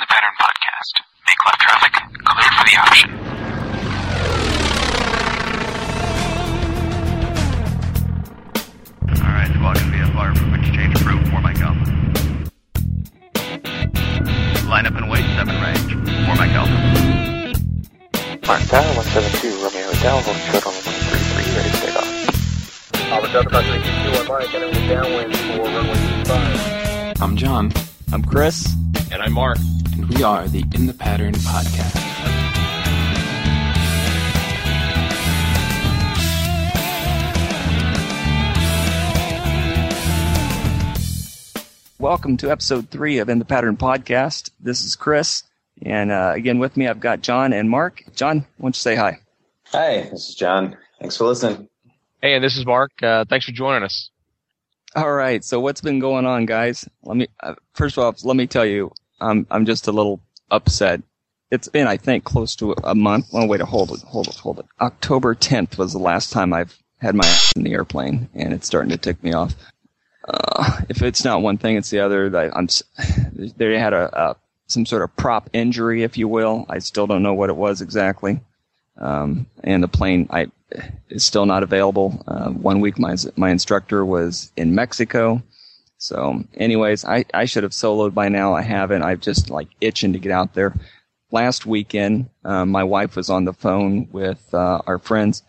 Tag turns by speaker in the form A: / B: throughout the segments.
A: In the Pattern Podcast. Make left traffic, clear for the option.
B: Alright, welcome to VFR from exchange approved for my Alpha. Line up and wait, 7 range. For my Alpha.
C: Mark Tower, 172, Romeo Hotel, hold short on 133, ready to take off.
D: Alpha Delta Pacific 2 Mike, entering downwind for runway 25.
E: I'm John,
F: I'm Chris.
D: And I'm Mark.
E: And we are the In the Pattern Podcast.
F: Welcome to episode three of In the Pattern Podcast. This is Chris. And uh, again, with me, I've got John and Mark. John, why don't you say hi?
G: Hi, this is John. Thanks for listening.
D: Hey, and this is Mark. Uh, thanks for joining us.
F: All right. So what's been going on, guys? Let me uh, first of all, let me tell you, I'm I'm just a little upset. It's been, I think, close to a month. Oh, wait, a hold it, hold it, hold it. October 10th was the last time I've had my ass in the airplane, and it's starting to tick me off. Uh, if it's not one thing, it's the other. I'm. s- They had a, a some sort of prop injury, if you will. I still don't know what it was exactly. Um, and the plane, I is still not available. Uh, one week, my my instructor was in Mexico. So, anyways, I, I should have soloed by now. I haven't. I'm just like itching to get out there. Last weekend, um, my wife was on the phone with uh, our friends,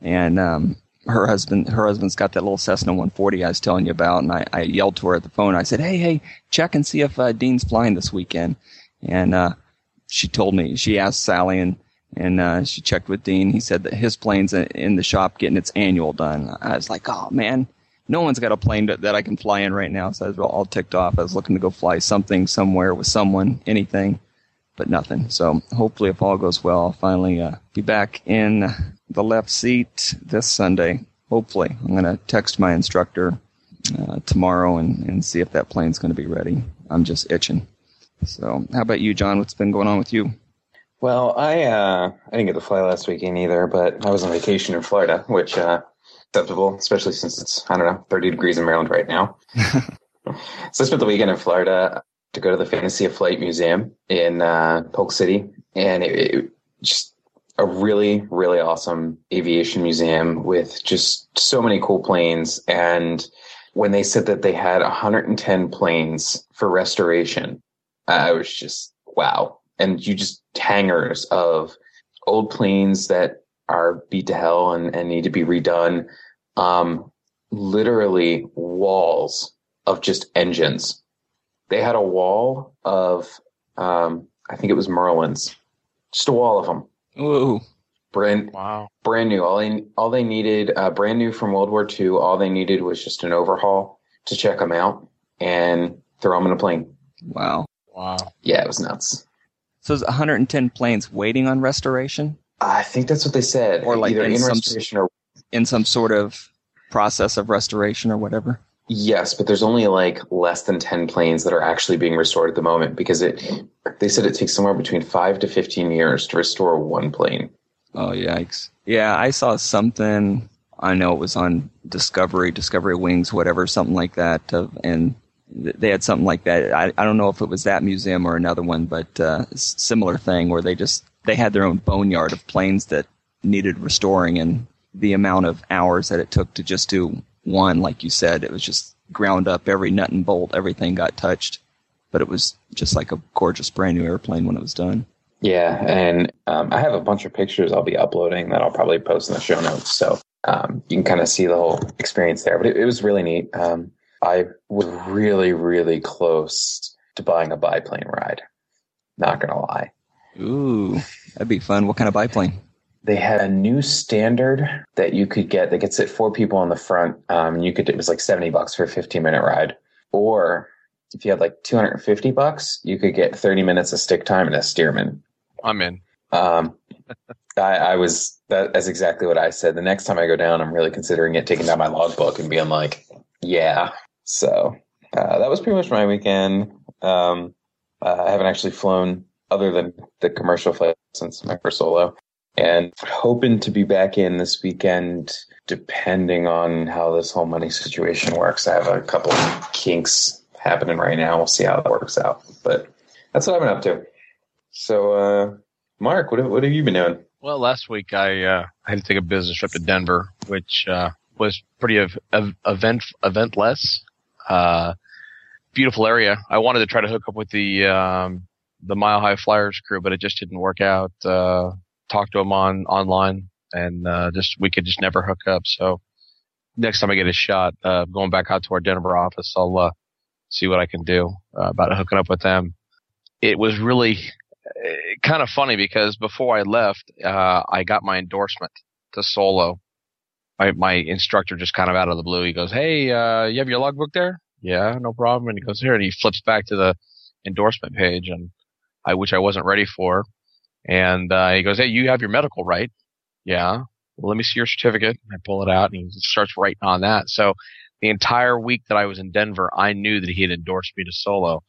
F: and um, her husband her husband's got that little Cessna 140 I was telling you about, and I, I yelled to her at the phone. I said, "Hey, hey, check and see if uh, Dean's flying this weekend." And uh, she told me she asked Sally and and uh, she checked with Dean. He said that his plane's in- in the shop getting its annual done. I was like, oh man, no one's got a plane that, that I can fly in right now. So I was all ticked off. I was looking to go fly something somewhere with someone, anything, but nothing. So hopefully, if all goes well, I'll finally uh, be back in the left seat this Sunday. Hopefully, I'm gonna text my instructor uh, tomorrow and, and see if that plane's gonna be ready. I'm just itching. So, how about you, John? What's been going on with you?
G: Well, I uh, I didn't get to fly last weekend either, but I was on vacation in Florida, which uh, acceptable, especially since it's I don't know 30 degrees in Maryland right now. so I spent the weekend in Florida to go to the Fantasy of Flight Museum in uh, Polk City, and it, it just a really really awesome aviation museum with just so many cool planes and when they said that they had 110 planes for restoration I was just wow. And you just hangars of old planes that are beat to hell and, and need to be redone. Um, literally walls of just engines. They had a wall of, um, I think it was Merlins, just a wall of them.
F: Ooh,
G: Brand,
D: Wow.
G: brand new. All they, all they needed, uh, brand new from World War II. All they needed was just an overhaul to check them out and throw them in a plane.
F: wow.
D: Wow.
G: Yeah, it was nuts.
F: So there's 110 planes waiting on restoration
G: I think that's what they said.
F: Or like
G: either
F: in
G: in,
F: some-
G: restoration or
F: in some sort of process of restoration or whatever.
G: yes, but there's only like less than ten planes that are actually being restored at the moment because it. They said it takes somewhere between five to fifteen years to restore one plane.
F: Oh yikes! Yeah, I saw something. I know it was on Discovery, Discovery Wings, whatever, something like that, of, and they had something like that. I, I don't know if it was that museum or another one, but uh, similar thing where they just they had their own boneyard of planes that needed restoring, and the amount of hours that it took to just do one, like you said, it was just ground up every nut and bolt, everything got touched, but it was just like a gorgeous brand new airplane when it was done.
G: Yeah, and um, I have a bunch of pictures I'll be uploading that I'll probably post in the show notes, so um, you can kind of see the whole experience there. But it, it was really neat. Um, I was really, really close to buying a biplane ride. Not gonna lie.
F: Ooh, that'd be fun. What kind of biplane?
G: they had a new standard that you could get that could sit four people on the front. Um, and you could, it was like 70 bucks for a 15 minute ride. Or if you had like 250 bucks, you could get 30 minutes of stick time and a Stearman.
D: I'm in.
G: Um, I, I was, that, that's exactly what I said. The next time I go down, I'm really considering it, taking down my logbook and being like, yeah. So, uh, that was pretty much my weekend. Um, uh, I haven't actually flown other than the commercial flight since my first solo and hoping to be back in this weekend depending on how this whole money situation works i have a couple of kinks happening right now we'll see how that works out but that's what I've been up to. So, uh, Mark, what have, what have you been doing?
H: Well, last week I uh, I had to take a business trip to Denver, which uh, was pretty ev- ev- event eventless. Uh, beautiful area. I wanted to try to hook up with the um, the Mile High Flyers crew, but it just didn't work out. Uh, talked to them on online, and uh, just we could just never hook up. So next time I get a shot, uh, going back out to our Denver office, I'll uh, see what I can do uh, about hooking up with them. It was really uh, kind of funny because before I left, uh, I got my endorsement to solo. My, my instructor just kind of out of the blue, he goes, Hey, uh, you have your logbook there? Yeah, no problem. And he goes here and he flips back to the endorsement page and I, which I wasn't ready for. And, uh, he goes, Hey, you have your medical, right? Yeah. Well, let me see your certificate. I pull it out and he starts writing on that. So the entire week that I was in Denver, I knew that he had endorsed me to solo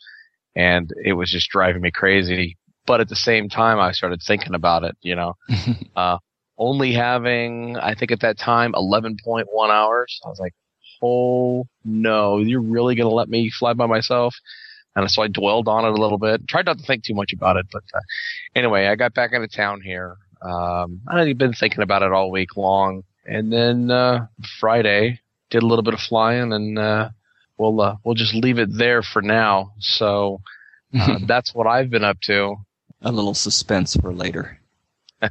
H: and it was just driving me crazy. But at the same time, I started thinking about it, you know, uh, only having, I think at that time, 11.1 hours. I was like, oh no, you're really going to let me fly by myself? And so I dwelled on it a little bit, tried not to think too much about it. But uh, anyway, I got back into town here. Um, I had been thinking about it all week long. And then, uh, Friday, did a little bit of flying and, uh, we'll, uh, we'll just leave it there for now. So, uh, that's what I've been up to.
F: A little suspense for later.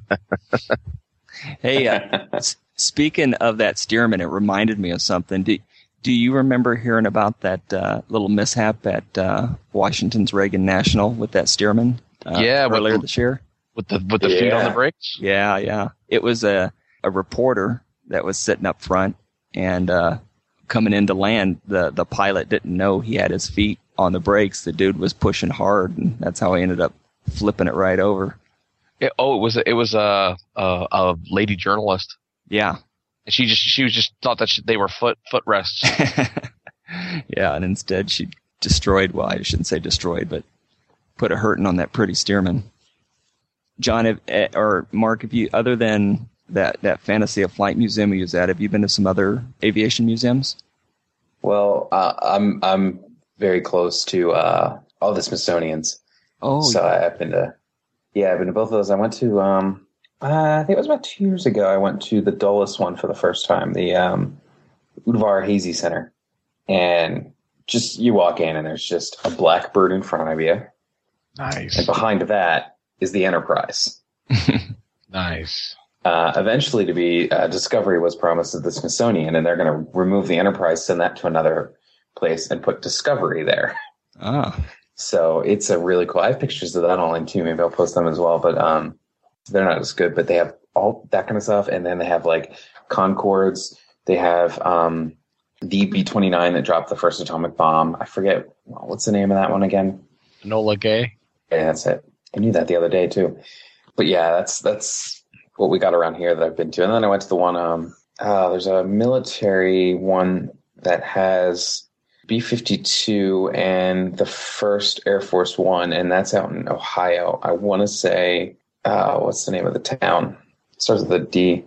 F: hey, uh, speaking of that Stearman, it reminded me of something. Do, do you remember hearing about that uh, little mishap at uh, Washington's Reagan National with that Stearman? Uh,
H: Yeah, with
F: earlier
H: the-
F: this year.
H: With the, with the feet on the brakes?
F: Yeah, yeah. It was a a reporter that was sitting up front and uh, coming into land. The the pilot didn't know he had his feet on the brakes. The dude was pushing hard, and that's how he ended up flipping it right over.
H: It, oh, it was it was a, a a lady journalist,
F: Yeah,
H: and she just she was just thought that she, they were foot footrests.
F: yeah. And instead, she destroyed. Well, I shouldn't say destroyed, but put a hurting on that pretty Stearman. John, have, eh, or Mark, have you other than that that Fantasy of Flight museum you was at, have you been to some other aviation museums?
G: Well, uh, I'm I'm very close to uh, all the Smithsonian's.
F: Oh,
G: so I've been to, yeah, I've been to both of those. I went to, um, uh, I think it was about two years ago. I went to the Dulles one for the first time, the um, Udvar Hazy Center, and just you walk in and there's just a Blackbird in front of you,
H: nice,
G: and behind that is the Enterprise.
H: nice.
G: Uh, eventually, to be uh, Discovery was promised at the Smithsonian, and they're going to remove the Enterprise, send that to another place, and put Discovery there.
F: ah,
G: So it's a really cool. I have pictures of that online too. Maybe I'll post them as well. But um, they're not as good. But they have all that kind of stuff, and then they have like Concordes. They have um, the B twenty nine that dropped the first atomic bomb. I forget what's the name of that one again.
H: Enola Gay.
G: Yeah, that's it. I knew that the other day too. But yeah, that's that's what we got around here that I've been to. And then I went to the one. Um, uh, there's a military one that has B fifty two and the first Air Force One, and that's out in Ohio. I want to say, uh, what's the name of the town? It starts with a D.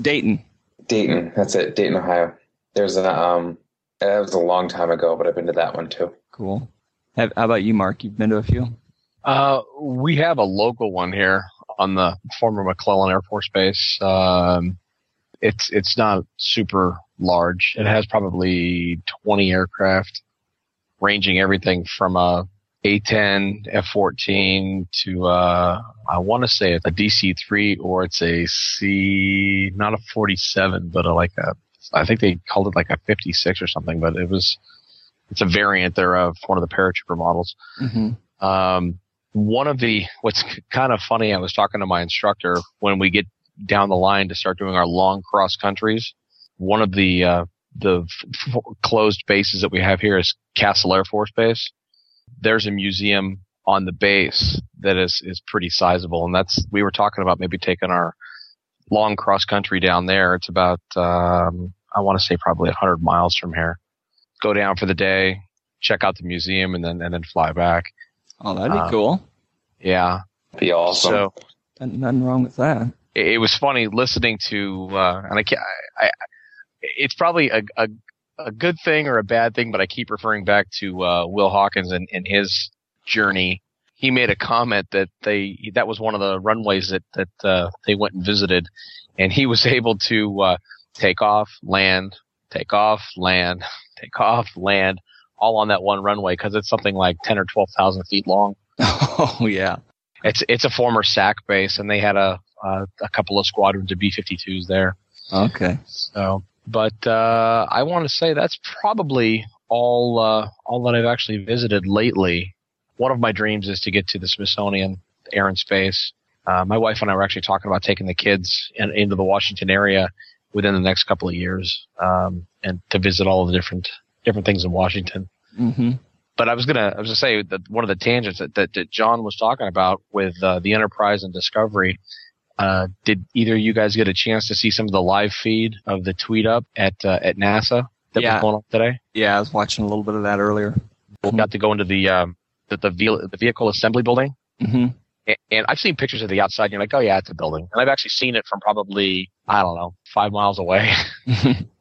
F: Dayton.
G: Dayton. That's it. Dayton, Ohio. There's a um. That was a long time ago, but I've been to that one too.
F: Cool. Have, how about you, Mark? You've been to a few.
H: Uh, we have a local one here on the former McClellan Air Force Base. Um, it's it's not super large. It has probably 20 aircraft, ranging everything from a A-10, F-14 to uh, I want to say it's a DC-3 or it's a C, not a 47, but a, like a I think they called it like a 56 or something, but it was it's a variant thereof, one of the paratrooper models.
F: Mm-hmm.
H: Um, one of the what's kind of funny, I was talking to my instructor when we get down the line to start doing our long cross countries. One of the uh, the f- f- closed bases that we have here is Castle Air Force Base. There's a museum on the base that is is pretty sizable, and that's we were talking about maybe taking our long cross country down there. It's about um, I want to say probably 100 miles from here. Go down for the day, check out the museum, and then and then fly back.
F: Oh, that'd be
H: Uh,
F: cool.
H: Yeah.
G: Be awesome.
H: So
F: Nothing, nothing wrong with that.
H: it, it was funny listening to, uh, and I, can't, I, I, it's probably a, a, a good thing or a bad thing, but I keep referring back to, uh, Will Hawkins and, and his journey. he made a comment that they that was one of the runways that that uh, they went and visited, and he was able to uh, take off, land, take off, land, take off, land, all on that one runway because it's something like ten or twelve thousand feet long.
F: Oh yeah.
H: It's it's a former SAC base, and they had a a, a couple of squadrons of B-52s there.
F: Okay.
H: So, but uh, I want to say that's probably all uh, all that I've actually visited lately. One of my dreams is to get to the Smithsonian Air and Space. Uh, my wife and I were actually talking about taking the kids in, into the Washington area within the next couple of years, um, and to visit all of the different different things in Washington.
F: Mm-hmm.
H: But I was gonna I was gonna say that one of the tangents that, that, that John was talking about with uh, the Enterprise and Discovery. Uh, did either of you guys get a chance to see some of the live feed of the tweet up at uh, at NASA that
F: Yeah.
H: was going on today?
F: Yeah, I was watching a little bit of that earlier.
H: Got to go into the um, the the, ve- the vehicle assembly building,
F: Mm-hmm.
H: And I've seen pictures of the outside. And you're like, oh yeah, it's a building, and I've actually seen it from probably I don't know five miles away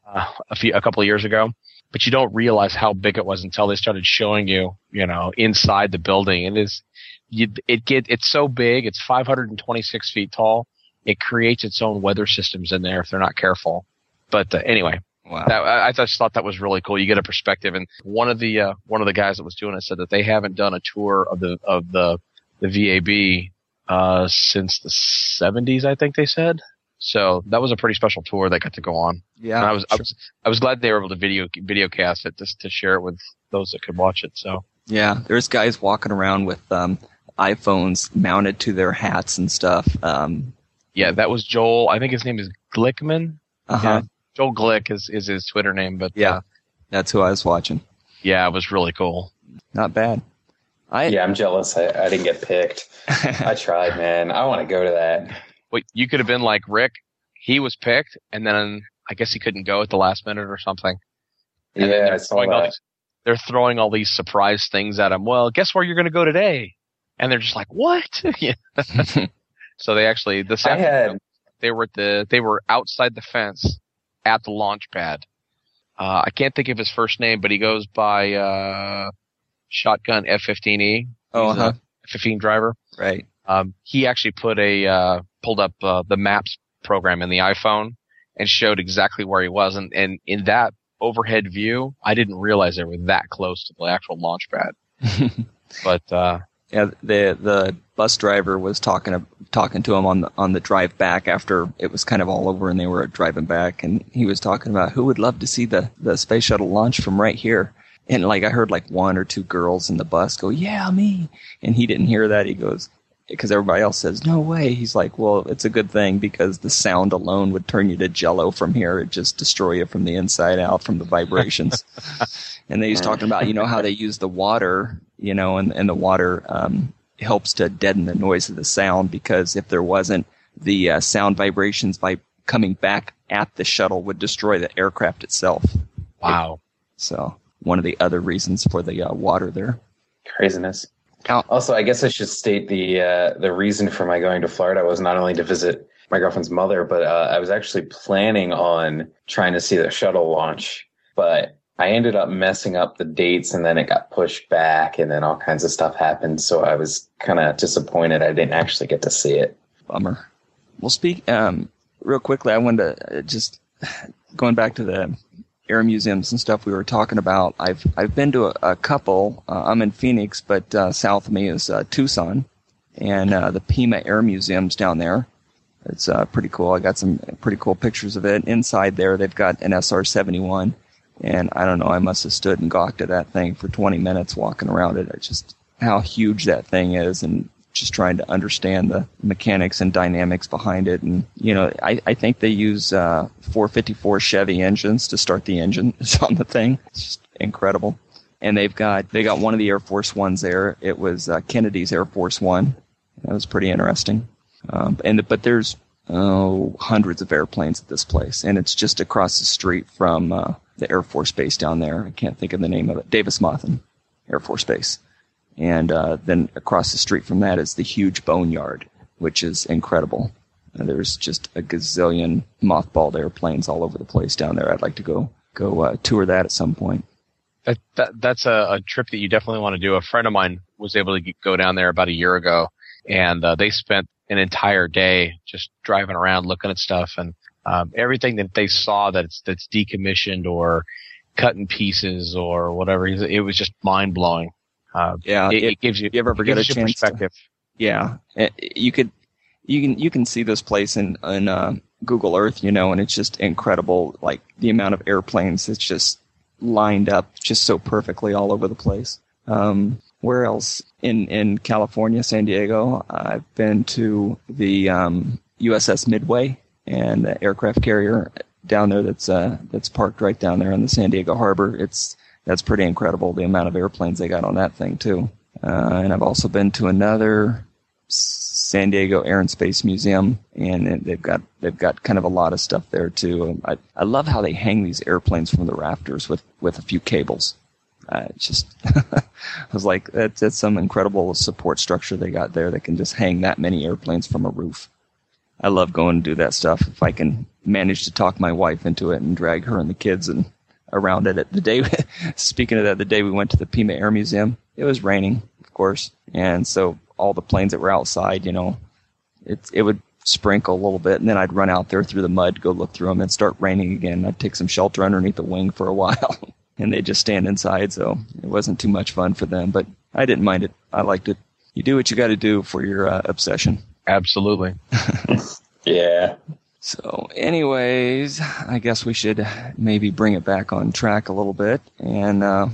H: uh, a few a couple of years ago. But you don't realize how big it was until they started showing you, you know, inside the building. It is, you, it get it's so big. It's 526 feet tall. It creates its own weather systems in there if they're not careful. But uh, anyway,
F: wow.
H: that, I, I just thought that was really cool. You get a perspective, and one of the uh, one of the guys that was doing it said that they haven't done a tour of the of the the VAB uh, since the 70s. I think they said. So that was a pretty special tour they got to go on.
F: yeah.
H: And I was, I was I was glad they were able to video video cast it just to share it with those that could watch it. So
F: Yeah, there's guys walking around with um, iPhones mounted to their hats and stuff. Um,
H: yeah, that was Joel. I think his name is Glickman.
F: uh-huh.
H: Yeah. Joel Glick is, is his Twitter name, but
F: Yeah.
H: uh,
F: That's who I was watching.
H: yeah, it was really cool.
F: Not bad. I
G: Yeah, I'm jealous. I, I didn't get picked. I tried, man. I want to go to that.
H: Wait, you could have been like Rick. He was picked, and then I guess he couldn't go at the last minute or something. And
G: Yeah,
H: they're
G: I saw
H: throwing
G: that.
H: these- they're throwing all these surprise things at him. Well, guess where you're going to go today? And they're just like, what? So they actually this
G: I
H: afternoon,
G: had
H: they were at the they were outside the fence at the launch pad. Uh, I can't think of his first name, but he goes by uh, Shotgun F15E.
F: oh, huh.
H: F15 driver.
F: right.
H: Um, he actually put a uh, pulled up uh, the Maps program in the iPhone and showed exactly where he was. And, and in that overhead view, I didn't realize they were that close to the actual launch pad. But uh,
F: Yeah, the the bus driver was talking talking to him on the on the drive back after it was kind of all over and they were driving back and he was talking about who would love to see the the space shuttle launch from right here. And like I heard like one or two girls in the bus go, "Yeah, me." And he didn't hear that. He goes because everybody else says, "No way." He's like, "Well, it's a good thing because the sound alone would turn you to jello from here. It'd just destroy you from the inside out from the vibrations." and then he's talking about you know how they use the water you know and, and the water um, helps to deaden the noise of the sound because if there wasn't the uh, sound vibrations by coming back at the shuttle would destroy the aircraft itself
H: wow,
F: so one of the other reasons for the uh, water there
G: craziness.
F: Count.
G: Also, I guess I should state the uh, the reason for my going to Florida was not only to visit my girlfriend's mother, but uh, I was actually planning on trying to see the shuttle launch. But I ended up messing up the dates, and then it got pushed back, and then all kinds of stuff happened. So I was kind of disappointed I didn't actually get to see it.
F: bummer well speak um, real quickly i wanted to uh, just going back to the air museums and stuff we were talking about. I've i've been to a, a couple. Uh, i'm in phoenix but uh, south of me is uh, tucson and uh, the pima air museum's down there. It's uh, pretty cool. I got some pretty cool pictures of it. Inside there they've got an sr-71 and i don't know i must have stood and gawked at that thing for 20 minutes walking around it. I just how huge that thing is and just trying to understand the mechanics and dynamics behind it. And, you know, I, I think they use uh, 454 Chevy engines to start the engines on the thing. It's just incredible. And they've got, they got one of the Air Force Ones there. It was uh, Kennedy's Air Force One. That was pretty interesting. Um, and, but there's, oh, hundreds of airplanes at this place. And it's just across the street from uh, the Air Force Base down there. I can't think of the name of it. Davis Monthan Air Force Base. And uh, then across the street from that is the huge boneyard, which is incredible. And there's just a gazillion mothballed airplanes all over the place down there. I'd like to go go uh, tour that at some point.
H: That, that that's a, a trip that you definitely want to do. A friend of mine was able to go down there about a year ago, and uh, they spent an entire day just driving around looking at stuff and um, everything that they saw that's that's decommissioned or cut in pieces or whatever. It was just mind blowing. Uh,
F: Yeah,
H: it,
F: it-
H: it gives you,
F: you ever
H: it
F: get a chance to-
H: perspective.
F: Yeah, Eh, you could, you can, you can see this place in in uh, Google Earth, you know, and it's just incredible. Like the amount of airplanes, it's just lined up just so perfectly all over the place. Um, where else in in California, San Diego? I've been to the um, USS Midway and the aircraft carrier down there that's uh, that's parked right down there in the San Diego harbor. It's that's pretty incredible the amount of airplanes they got on that thing too. Uh, and I've also been to another San Diego Air and Space Museum, and they've got they've got kind of a lot of stuff there too. I I love how they hang these airplanes from the rafters with with a few cables. Uh, just I was like that's that's some incredible support structure they got there that can just hang that many airplanes from a roof. I love going to do that stuff if I can manage to talk my wife into it and drag her and the kids and around it. The day, speaking of that, the day we went to the Pima Air Museum, it was raining, of course, and so all the planes that were outside, you know, it it would sprinkle a little bit, and then I'd run out there through the mud, go look through them, and start raining again. I'd take some shelter underneath the wing for a while, and they'd just stand inside. So it wasn't too much fun for them, but I didn't mind it. I liked it. You do what you got to do for your uh, obsession.
H: Absolutely.
G: Yeah.
F: So, anyways, I guess we should maybe bring it back on track a little bit. And uh,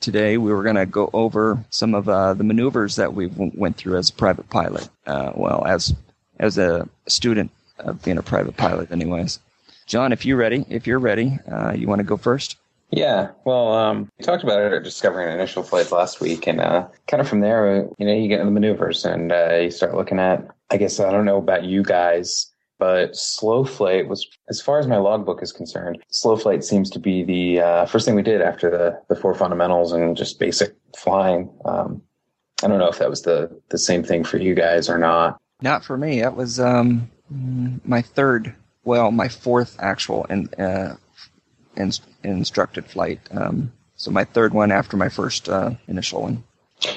F: today we were going to go over some of uh, the maneuvers that we went through as a private pilot. Uh, well, as as a student of being a private pilot, anyways. John, if you're ready, if you're ready, uh, you want to go first?
G: Yeah, well, um, we talked about it at discovering initial flights last week, and uh, kind of from there, you know, you get into the maneuvers and uh, you start looking at. I guess I don't know about you guys, but slow flight was, as far as my logbook is concerned, slow flight seems to be the uh, first thing we did after the the four fundamentals and just basic flying. Um, I don't know if that was the the same thing for you guys or not.
F: Not for me. That was um, my third, well, my fourth actual and uh, in, instructed flight. Um, so my third one after my first uh, initial one.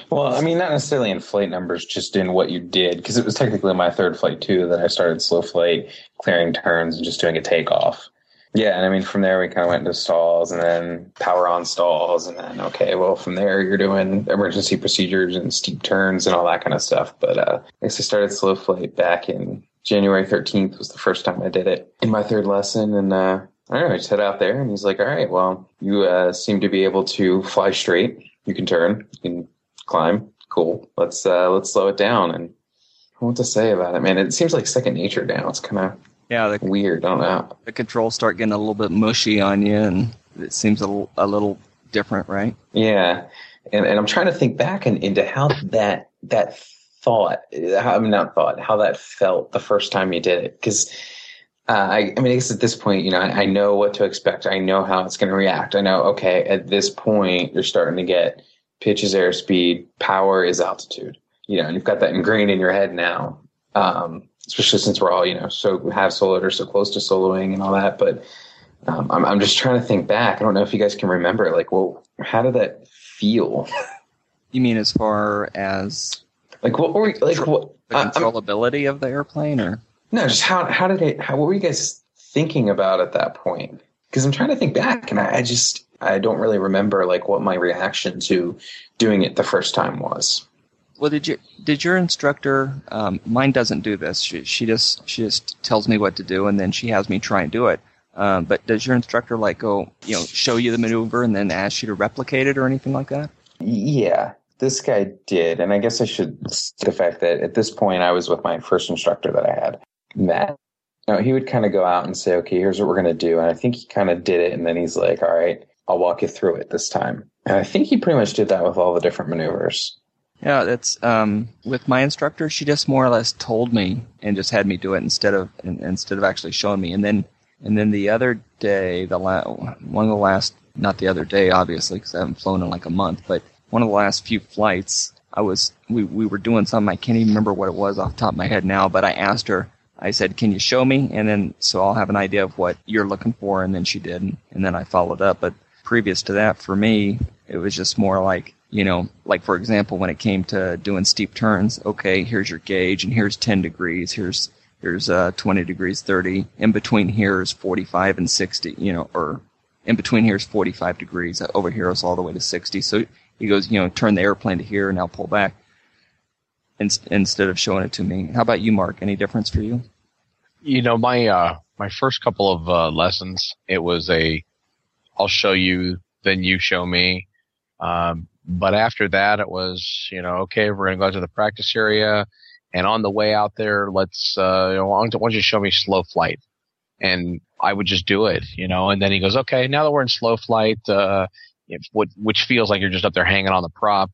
G: Well, I mean, not necessarily in flight numbers, just in what you did, because it was technically my third flight too that I started slow flight, clearing turns, and just doing a takeoff. Yeah, and I mean, from there we kind of went into stalls, and then power on stalls, and then okay, well, from there you're doing emergency procedures and steep turns and all that kind of stuff. But uh, I guess I started slow flight back in January 13th was the first time I did it in my third lesson, and uh, I don't know, I just head out there, and he's like, "All right, well, you uh, seem to be able to fly straight. You can turn. You can climb. Cool. Let's uh, let's slow it down." And I don't know what to say about it, man. It seems like second nature now. It's kind of
F: Yeah, the,
G: weird. I don't know.
F: the controls start getting a little bit mushy on you, and it seems a little, little different, right?
G: Yeah, and and I'm trying to think back and into how that that thought, how, I mean, not thought, how that felt the first time you did it, because. Uh, I, I mean, I guess at this point, you know, I, I know what to expect. I know how it's going to react. I know, okay, at this point, you're starting to get pitch is airspeed, power is altitude. You know, and you've got that ingrained in your head now. Um, especially since we're all, you know, so have soloed or so close to soloing and all that. But um, I'm, I'm just trying to think back. I don't know if you guys can remember, like, well, how did that feel?
F: You mean as far as
G: like, what were we, like, what?
F: the controllability of the airplane, or
G: No, just how how did it? How what were you guys thinking about at that point? Because I'm trying to think back, and I, I just I don't really remember like what my reaction to doing it the first time was.
F: well, did you did your instructor? Um, mine doesn't do this. She she just she just tells me what to do, and then she has me try and do it. Um, but does your instructor like go you know show you the maneuver and then ask you to replicate it or anything like that?
G: Yeah, this guy did, and I guess I should the fact that at this point I was with my first instructor that I had, Matt. Now he would kind of go out and say, "Okay, here's what we're going to do," and I think he kind of did it, and then he's like, "All right, I'll walk you through it this time." And I think he pretty much did that with all the different maneuvers.
F: Yeah, that's um, with my instructor. She just more or less told me and just had me do it instead of in, instead of actually showing me. And then and then the other day, the la- one of the last, not the other day, obviously, because I haven't flown in like a month, but one of the last few flights, I was we we were doing something. I can't even remember what it was off the top of my head now, but I asked her. I said, "Can you show me?" And then so I'll have an idea of what you're looking for. And then she did, and, and then I followed up. But previous to that, for me, it was just more like, you know, like for example, when it came to doing steep turns, okay, here's your gauge and here's 10 degrees, here's, here's, uh, 20 degrees, 30. In between here is 45 and 60, you know, or in between here is 45 degrees. Over here is all the way to 60. So he goes, you know, turn the airplane to here and now pull back in, instead of showing it to me. How about you, Mark? Any difference for you?
H: You know, my, uh, my first couple of, uh, lessons, it was a, I'll show you, then you show me. Um, but after that, it was, you know, okay, we're going to go to the practice area. And on the way out there, let's, uh, you know, why don't you show me slow flight? And I would just do it, you know, and then he goes, okay, now that we're in slow flight, uh, which feels like you're just up there hanging on the prop.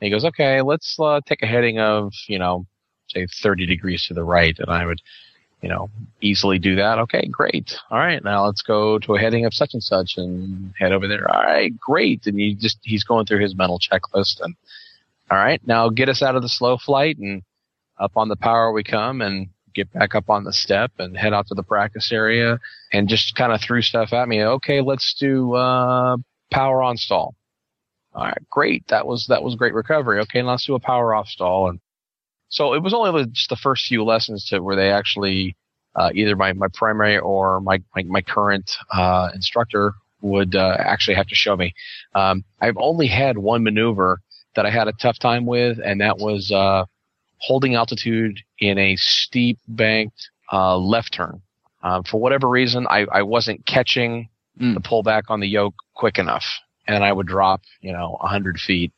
H: And he goes, okay, let's, uh, take a heading of, you know, say 30 degrees to the right. And I would, you know, easily do that. Okay, great. All right, now let's go to a heading of such and such and head over there. All right, great. And you just, he's going through his mental checklist and, all right, now get us out of the slow flight and up on the power we come and get back up on the step and head out to the practice area and just kind of threw stuff at me. Okay, let's do, uh, power on stall. All right, great. That was, that was great recovery. Okay, let's do a power off stall and, so it was only just the first few lessons to where they actually, uh, either my, my primary or my, my, my current, uh, instructor would, uh, actually have to show me. Um, I've only had one maneuver that I had a tough time with, and that was, uh, holding altitude in a steep banked, uh, left turn. Um, for whatever reason, I, I wasn't catching
F: Mm.
H: the pullback on the yoke quick enough. And I would drop, you know, a hundred feet.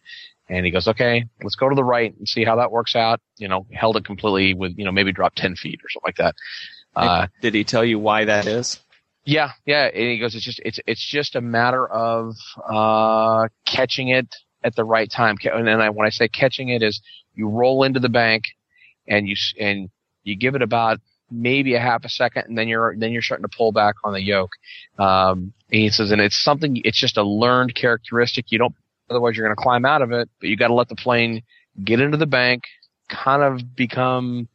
H: And he goes, okay, let's go to the right and see how that works out. You know, held it completely with, you know, maybe drop 10 feet or something like that. Uh,
F: Did he tell you why that is?
H: yeah, yeah. And he goes, it's just, it's, it's just a matter of, uh, catching it at the right time. And then I, when I say catching it is you roll into the bank and you, and you give it about maybe a half a second and then you're, then you're starting to pull back on the yoke. Um, and he says, and it's something, it's just a learned characteristic. You don't, otherwise you're going to climb out of it, but you got to let the plane get into the bank, kind of become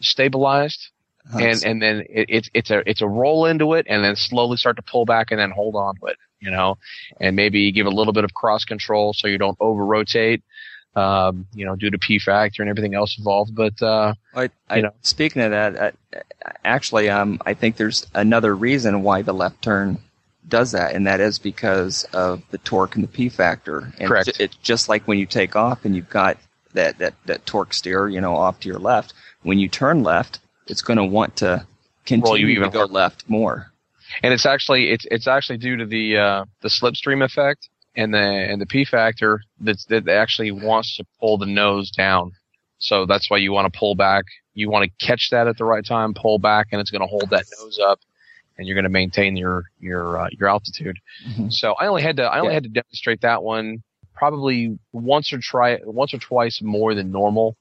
H: stabilized and and then it, it's it's a it's a roll into it and then slowly start to pull back and then hold on to it you know and maybe give a little bit of cross control so you don't over rotate um you know due to p factor and everything else involved but uh
F: I, I,
H: you know.
F: speaking of that, uh, actually, um, I think there's another reason why the left turn does that, and that is because of the torque and the P factor. And
H: Correct.
F: It's, it's just like when you take off and you've got that, that, that torque steer, you know, off to your left. When you turn left, it's going to want to continue
H: even
F: to go
H: harder.
F: left more.
H: and it's actually it's it's actually due to the uh the slipstream effect and the and the p factor that's that actually wants to pull the nose down so that's why you want to pull back you want to catch that at the right time pull back and it's going to hold that nose up and you're going to maintain your your uh, your altitude
F: Mhm.
H: so i only had to i only
F: Yeah.
H: had to demonstrate that one probably once or try once or twice more than normal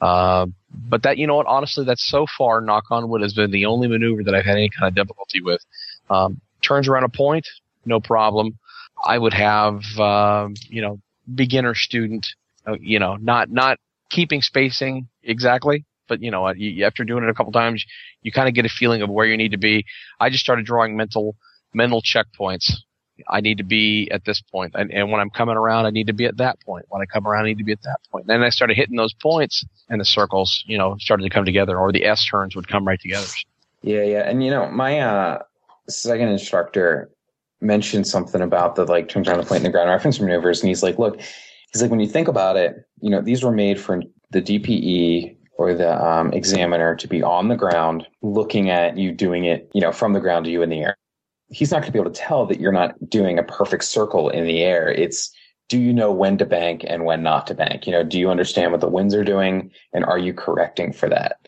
H: uh, but that you know what honestly that's so far knock on wood has been the only maneuver that i've had any kind of difficulty with um, turns around a point, no problem. I would have, um, you know, beginner student, uh, you know, not, not keeping spacing exactly, but you know, you, after doing it a couple times, you kind of get a feeling of where you need to be. I just started drawing mental, mental checkpoints. I need to be at this. And, and when I'm coming around, I need to be at that point. When I come around, I need to be at that point. Then I started hitting those points and the circles, you know, started to come together or the S turns would come right together.
G: Yeah, yeah. And you know, my uh second instructor mentioned something about the like turns around the point in the ground reference maneuvers, and he's like, look, he's like, when you think about it, you know, these were made for the DPE or the um, examiner to be on the ground looking at you doing it, you know, from the ground to you in the air. He's not going to be able to tell that you're not doing a perfect circle in the air. It's do you know when to bank and when not to bank? You know, do you understand what the winds are doing and are you correcting for that?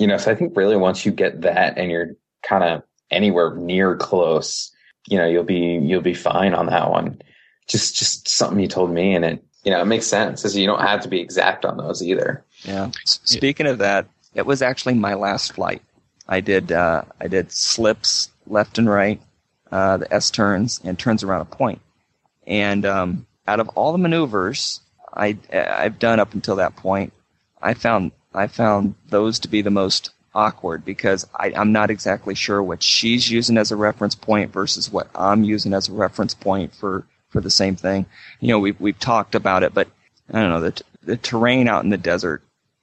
G: You know, so I think really once you get that and you're kind of anywhere near close, you know, you'll be you'll be fine on that one. Just just something you told me and it you know, it makes sense. Is you don't have to be exact on those either.
F: Yeah. Speaking of that, it was actually my last flight. I did uh, I did slips left and right, uh, the S turns and turns around a point. And um, out of all the maneuvers I I've done up until that point, I found I found those to be the most awkward because I, I'm not exactly sure what she's using as a reference point versus what I'm using as a reference point for, for the same thing. You know, we've, we've talked about it, but I don't know, the, t- the terrain out in the desert,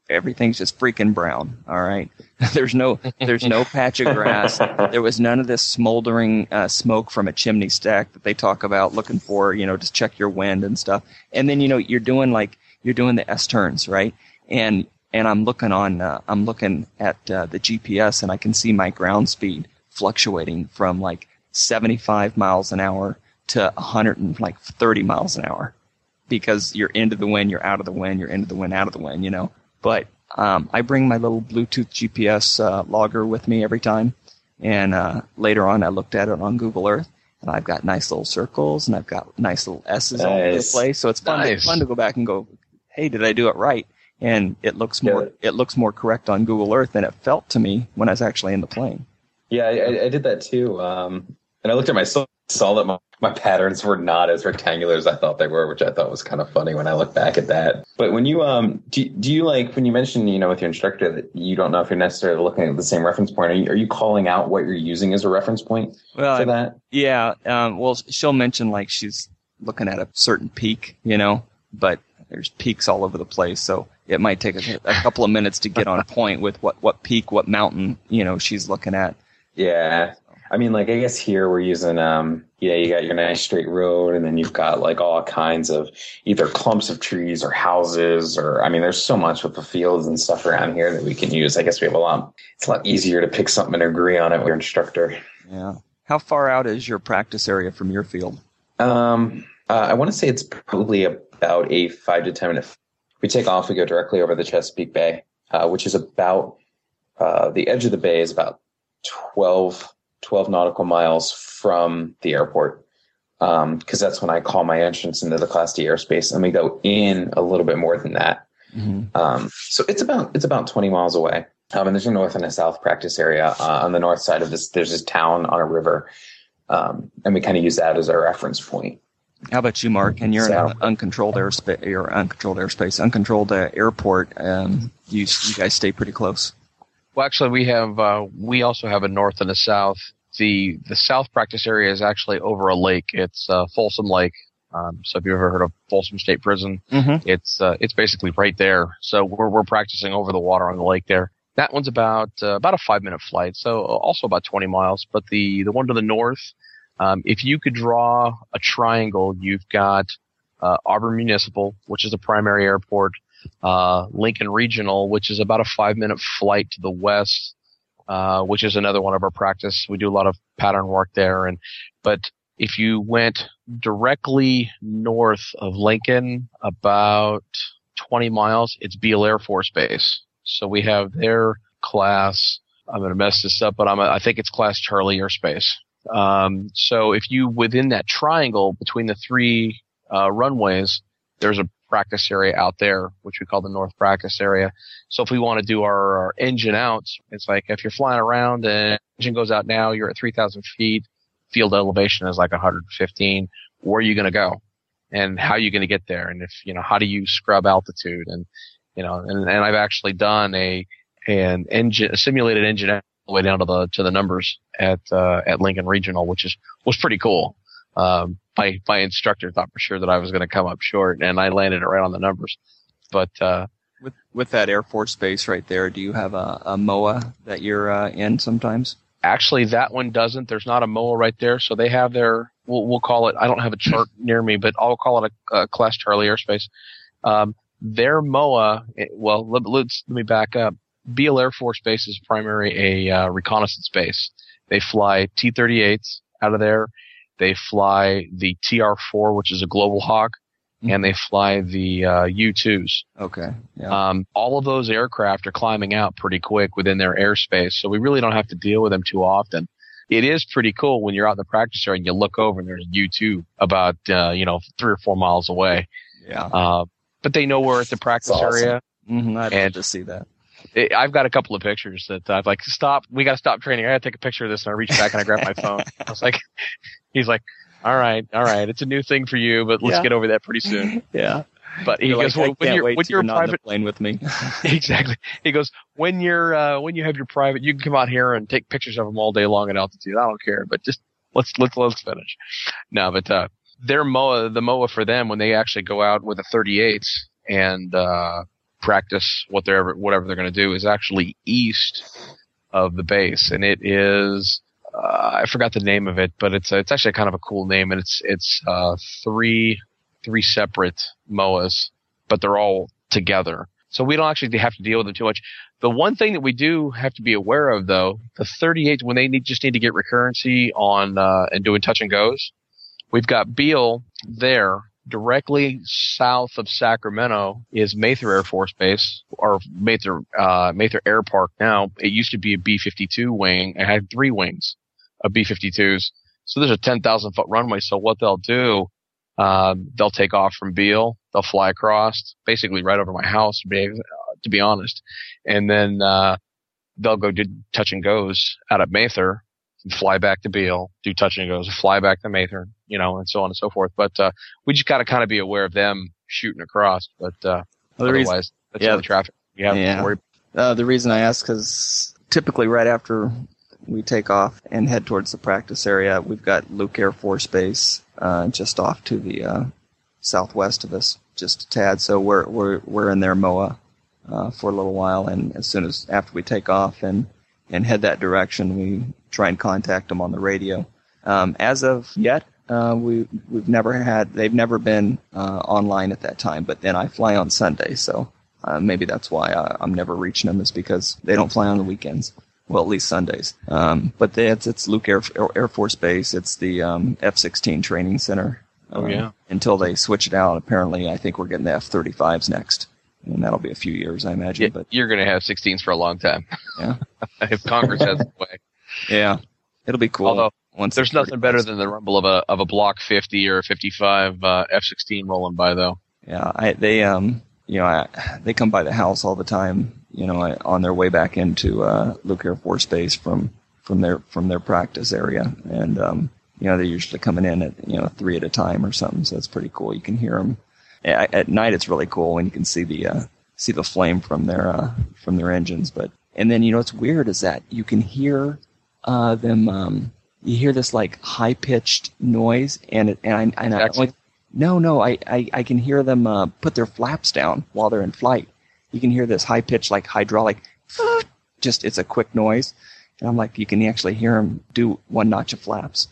F: everything's just freaking brown. All right. there's no, there's no patch of grass. There was none of this smoldering uh, smoke from a chimney stack that they talk about looking for, you know, to check your wind and stuff. And then, you know, you're doing like, you're doing the S turns, right? And and I'm looking on, uh, I'm looking at uh, the GPS, and I can see my ground speed fluctuating from like 75 miles an hour to 130 miles an hour, because you're into the wind, you're out of the wind, you're into the wind, out of the wind, you know. But um, I bring my little Bluetooth GPS uh, logger with me every time, and uh, later on I looked at it on Google Earth, and I've got nice little circles, and I've got nice little S's all over the
G: Nice.
F: place. So it's fun,
H: Nice.
F: to, fun to go back and go, hey, did I do it right? And it looks more
G: Yeah.
F: it looks more correct on Google Earth than it felt to me when I was actually in the plane.
G: Yeah, I, I- did that too. Um, and I looked at my saw that my, my patterns were not as rectangular as I thought they were, which I thought was kind of funny when I look back at that. But when you um do, do you like when you mentioned you know with your instructor that you don't know if you're necessarily looking at the same reference point? Are you, are you calling out what you're using as a reference point
F: Well,
G: for that?
F: yeah. Um, well, she'll mention like she's looking at a certain peak, you know, but there's peaks all over the place, so it might take a, a couple of minutes to get on point with what what peak, what mountain, you know, she's looking at.
G: Yeah. I mean, like, I guess here we're using, um, yeah, you got your nice straight road, and then you've got like all kinds of either clumps of trees or houses, or I mean, there's so much with the fields and stuff around here that we can use. I guess we have a lot, it's a lot easier to pick something and agree on it with your instructor.
F: Yeah. How far out is your practice area from your field?
G: Um, uh, I want to say it's probably about a five to 10 minute. We take off, we go directly over the Chesapeake Bay, uh, which is about, uh, the edge of the bay is about 12, 12 nautical miles from the airport. Um, cause that's when I call my entrance into the class D airspace and we go in a little bit more than that. Um, so it's about, it's about 20 miles away. Um, and there's a north and a south practice area. Uh, on the north side of this, there's this town on a river. Um, and we kind of use that as our reference point.
F: How about you, Mark? And you're in
G: So-
F: an uncontrolled airspace, or uncontrolled airspace, uncontrolled uh, airport. Um, you you guys stay pretty close.
H: Well, actually, we have uh, we also have a north and a south. The the south practice area is actually over a lake. It's uh, Folsom Lake. Um, so if you've ever heard of Folsom State Prison,
F: Mm-hmm.
H: it's uh, it's basically right there. So we're we're practicing over the water on the lake there. That one's about uh, about a five minute flight, so also about twenty miles. But the the one to the north, um, if you could draw a triangle, you've got uh, Auburn Municipal, which is the primary airport, uh, Lincoln Regional, which is about a five minute flight to the west, uh, which is another one of our practice. We do a lot of pattern work there, and but if you went directly north of Lincoln, about 20 miles, it's Beale Air Force Base. So we have their class. I'm going to mess this up, but I'm, I think it's class Charlie airspace. Um, so if you within that triangle between the three uh, runways, there's a practice area out there, which we call the North Practice Area. So if we want to do our, our engine out, it's like if you're flying around and engine goes out now, you're at 3,000 feet, field elevation is like 115. Where are you going to go? And how are you going to get there? And if, you know, how do you scrub altitude? And, you know, and, and I've actually done a, an engine, a simulated engine all the way down to the, to the numbers at, uh, at Lincoln Regional, which is, was pretty cool. Um, my, my instructor thought for sure that I was going to come up short and I landed it right on the numbers. But, uh,
F: With with that Air Force base right there, do you have a, a MOA that you're uh, in sometimes?
H: Actually, that one doesn't. There's not a MOA right there, so they have their. We'll, we'll call it. I don't have a chart near me, but I'll call it a, a Class Charlie airspace. Um, their MOA. Well, let, let's let me back up. Beale Air Force Base is primary a uh, reconnaissance base. They fly T-38s out of there. They fly the TR-4, which is a Global Hawk, and they fly the uh, U-2s.
F: Okay. Yeah.
H: Um, all of those aircraft are climbing out pretty quick within their airspace, so we really don't have to deal with them too often. It is pretty cool when you're out in the practice area and you look over and there's a U2 about, uh, you know, three or four miles away.
F: yeah.
H: Uh, but they know we're at the practice
G: awesome.
H: area.
F: hmm I'd love to see that.
H: It, I've got a couple of pictures that I've like, stop, we got to stop training. I got to take a picture of this. And I reach back and I grab my phone. I was like, he's like, all right, all right. It's a new thing for you, but let's
F: Yeah.
H: get over that pretty soon.
F: Yeah.
H: But he
F: You're
H: goes,
F: like,
H: well, when you're when you're a
F: not on the
H: private
F: plane with me.
H: exactly. He goes, when you're uh, when you have your private, you can come out here and take pictures of them all day long at altitude. I don't care, but just let's let's let's finish. No, but uh, their MOA, the MOA for them when they actually go out with a 38 and uh, practice what they're ever, whatever they're going to do is actually east of the base, and it is. I forgot the name of it, but it's it's actually kind of a cool name, and it's it's uh, three three separate MOAs, but they're all together. So we don't actually have to deal with them too much. The one thing that we do have to be aware of, though, the 38 when they need, just need to get recurrency on uh, and doing touch and goes, we've got Beale there. Directly south of Sacramento is Mather Air Force Base, or Mather uh, Mather Air Park. Now it used to be a B-52 wing. It had three wings of B-52s. So there's a 10,000 foot runway. So what they'll do, um, they'll take off from Beale. They'll fly across, basically right over my house, to be, uh, to be honest. And then, uh, they'll go do touch and goes out of Mather, fly back to Beale, do touch and goes, fly back to Mather, you know, and so on and so forth. But, uh, we just gotta kind of be aware of them shooting across. But, uh,
F: Well, the reason-
H: otherwise, that's
F: yeah.
H: the traffic we have
F: Yeah.
H: to worry
F: Uh, the reason I ask because typically right after we take off and head towards the practice area, we've got Luke Air Force Base uh, just off to the uh, southwest of us, just a tad. So we're we're we're in their MOA uh, for a little while, and as soon as after we take off and and head that direction, we try and contact them on the radio. Um, as of yet, uh, we we've never had they've never been uh, online at that time. But then I fly on Sunday, so uh, maybe that's why I, I'm never reaching them is because they don't fly on the weekends. Well, at least Sundays. Um, but they, it's it's Luke Air, Air Force Base. It's the um, F-16 training center.
H: Oh,
F: Um,
H: yeah.
F: Until they switch it out, apparently, I think we're getting the F-35s next, and that'll be a few years, I imagine.
H: Yeah,
F: But
H: you're going to have 16s for a long time.
F: Yeah.
H: if Congress has its way.
F: yeah, it'll be cool.
H: Although
F: once
H: there's nothing better than the rumble of a of a Block 50 or a 55 uh, F16 rolling by, though.
F: Yeah, I, they um, you know, I, they come by the house all the time. You know, I, on their way back into uh, Luke Air Force Base from from their from their practice area, and um, you know, they're usually coming in at you know three at a time or something. So it's pretty cool. You can hear them at, at night. It's really cool when you can see the uh, see the flame from their uh, from their engines. But and then you know what's weird is that you can hear uh, them. Um, you hear this like high pitched noise, and it, and I and I only, no no I, I I can hear them uh, put their flaps down while they're in flight. You can hear this high pitched like hydraulic, just it's a quick noise, and I'm like you can actually hear them do one notch of flaps.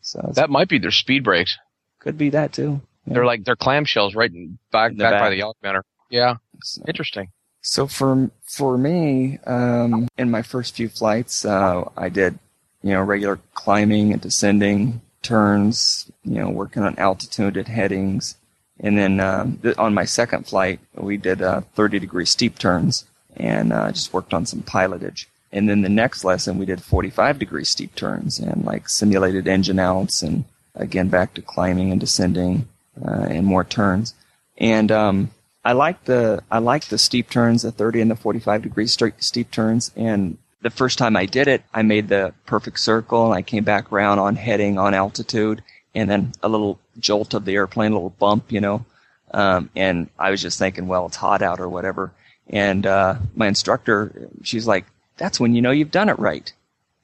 F: So
H: That might be their speed brakes.
F: could be that too. Yeah.
H: They're like they're clamshells right back
F: the
H: back, by the yacht manor. Yeah,
F: So-
H: interesting.
F: So for for me, um, in my first few flights, uh, I did you know regular climbing and descending turns, you know working on altitude at headings, and then um, th- on my second flight we did uh, 30 degree steep turns and uh, just worked on some pilotage. And then the next lesson we did 45 degree steep turns and like simulated engine outs and again back to climbing and descending uh, and more turns. And um, I like the I like the steep turns, the 30 and the 45 degree straight steep turns. And the first time I did it, I made the perfect circle, and I came back around on heading on altitude, and then a little jolt of the airplane, a little bump, you know. Um, and I was just thinking, well, it's hot out or whatever. And uh, my instructor, she's like, "That's when you know you've done it right."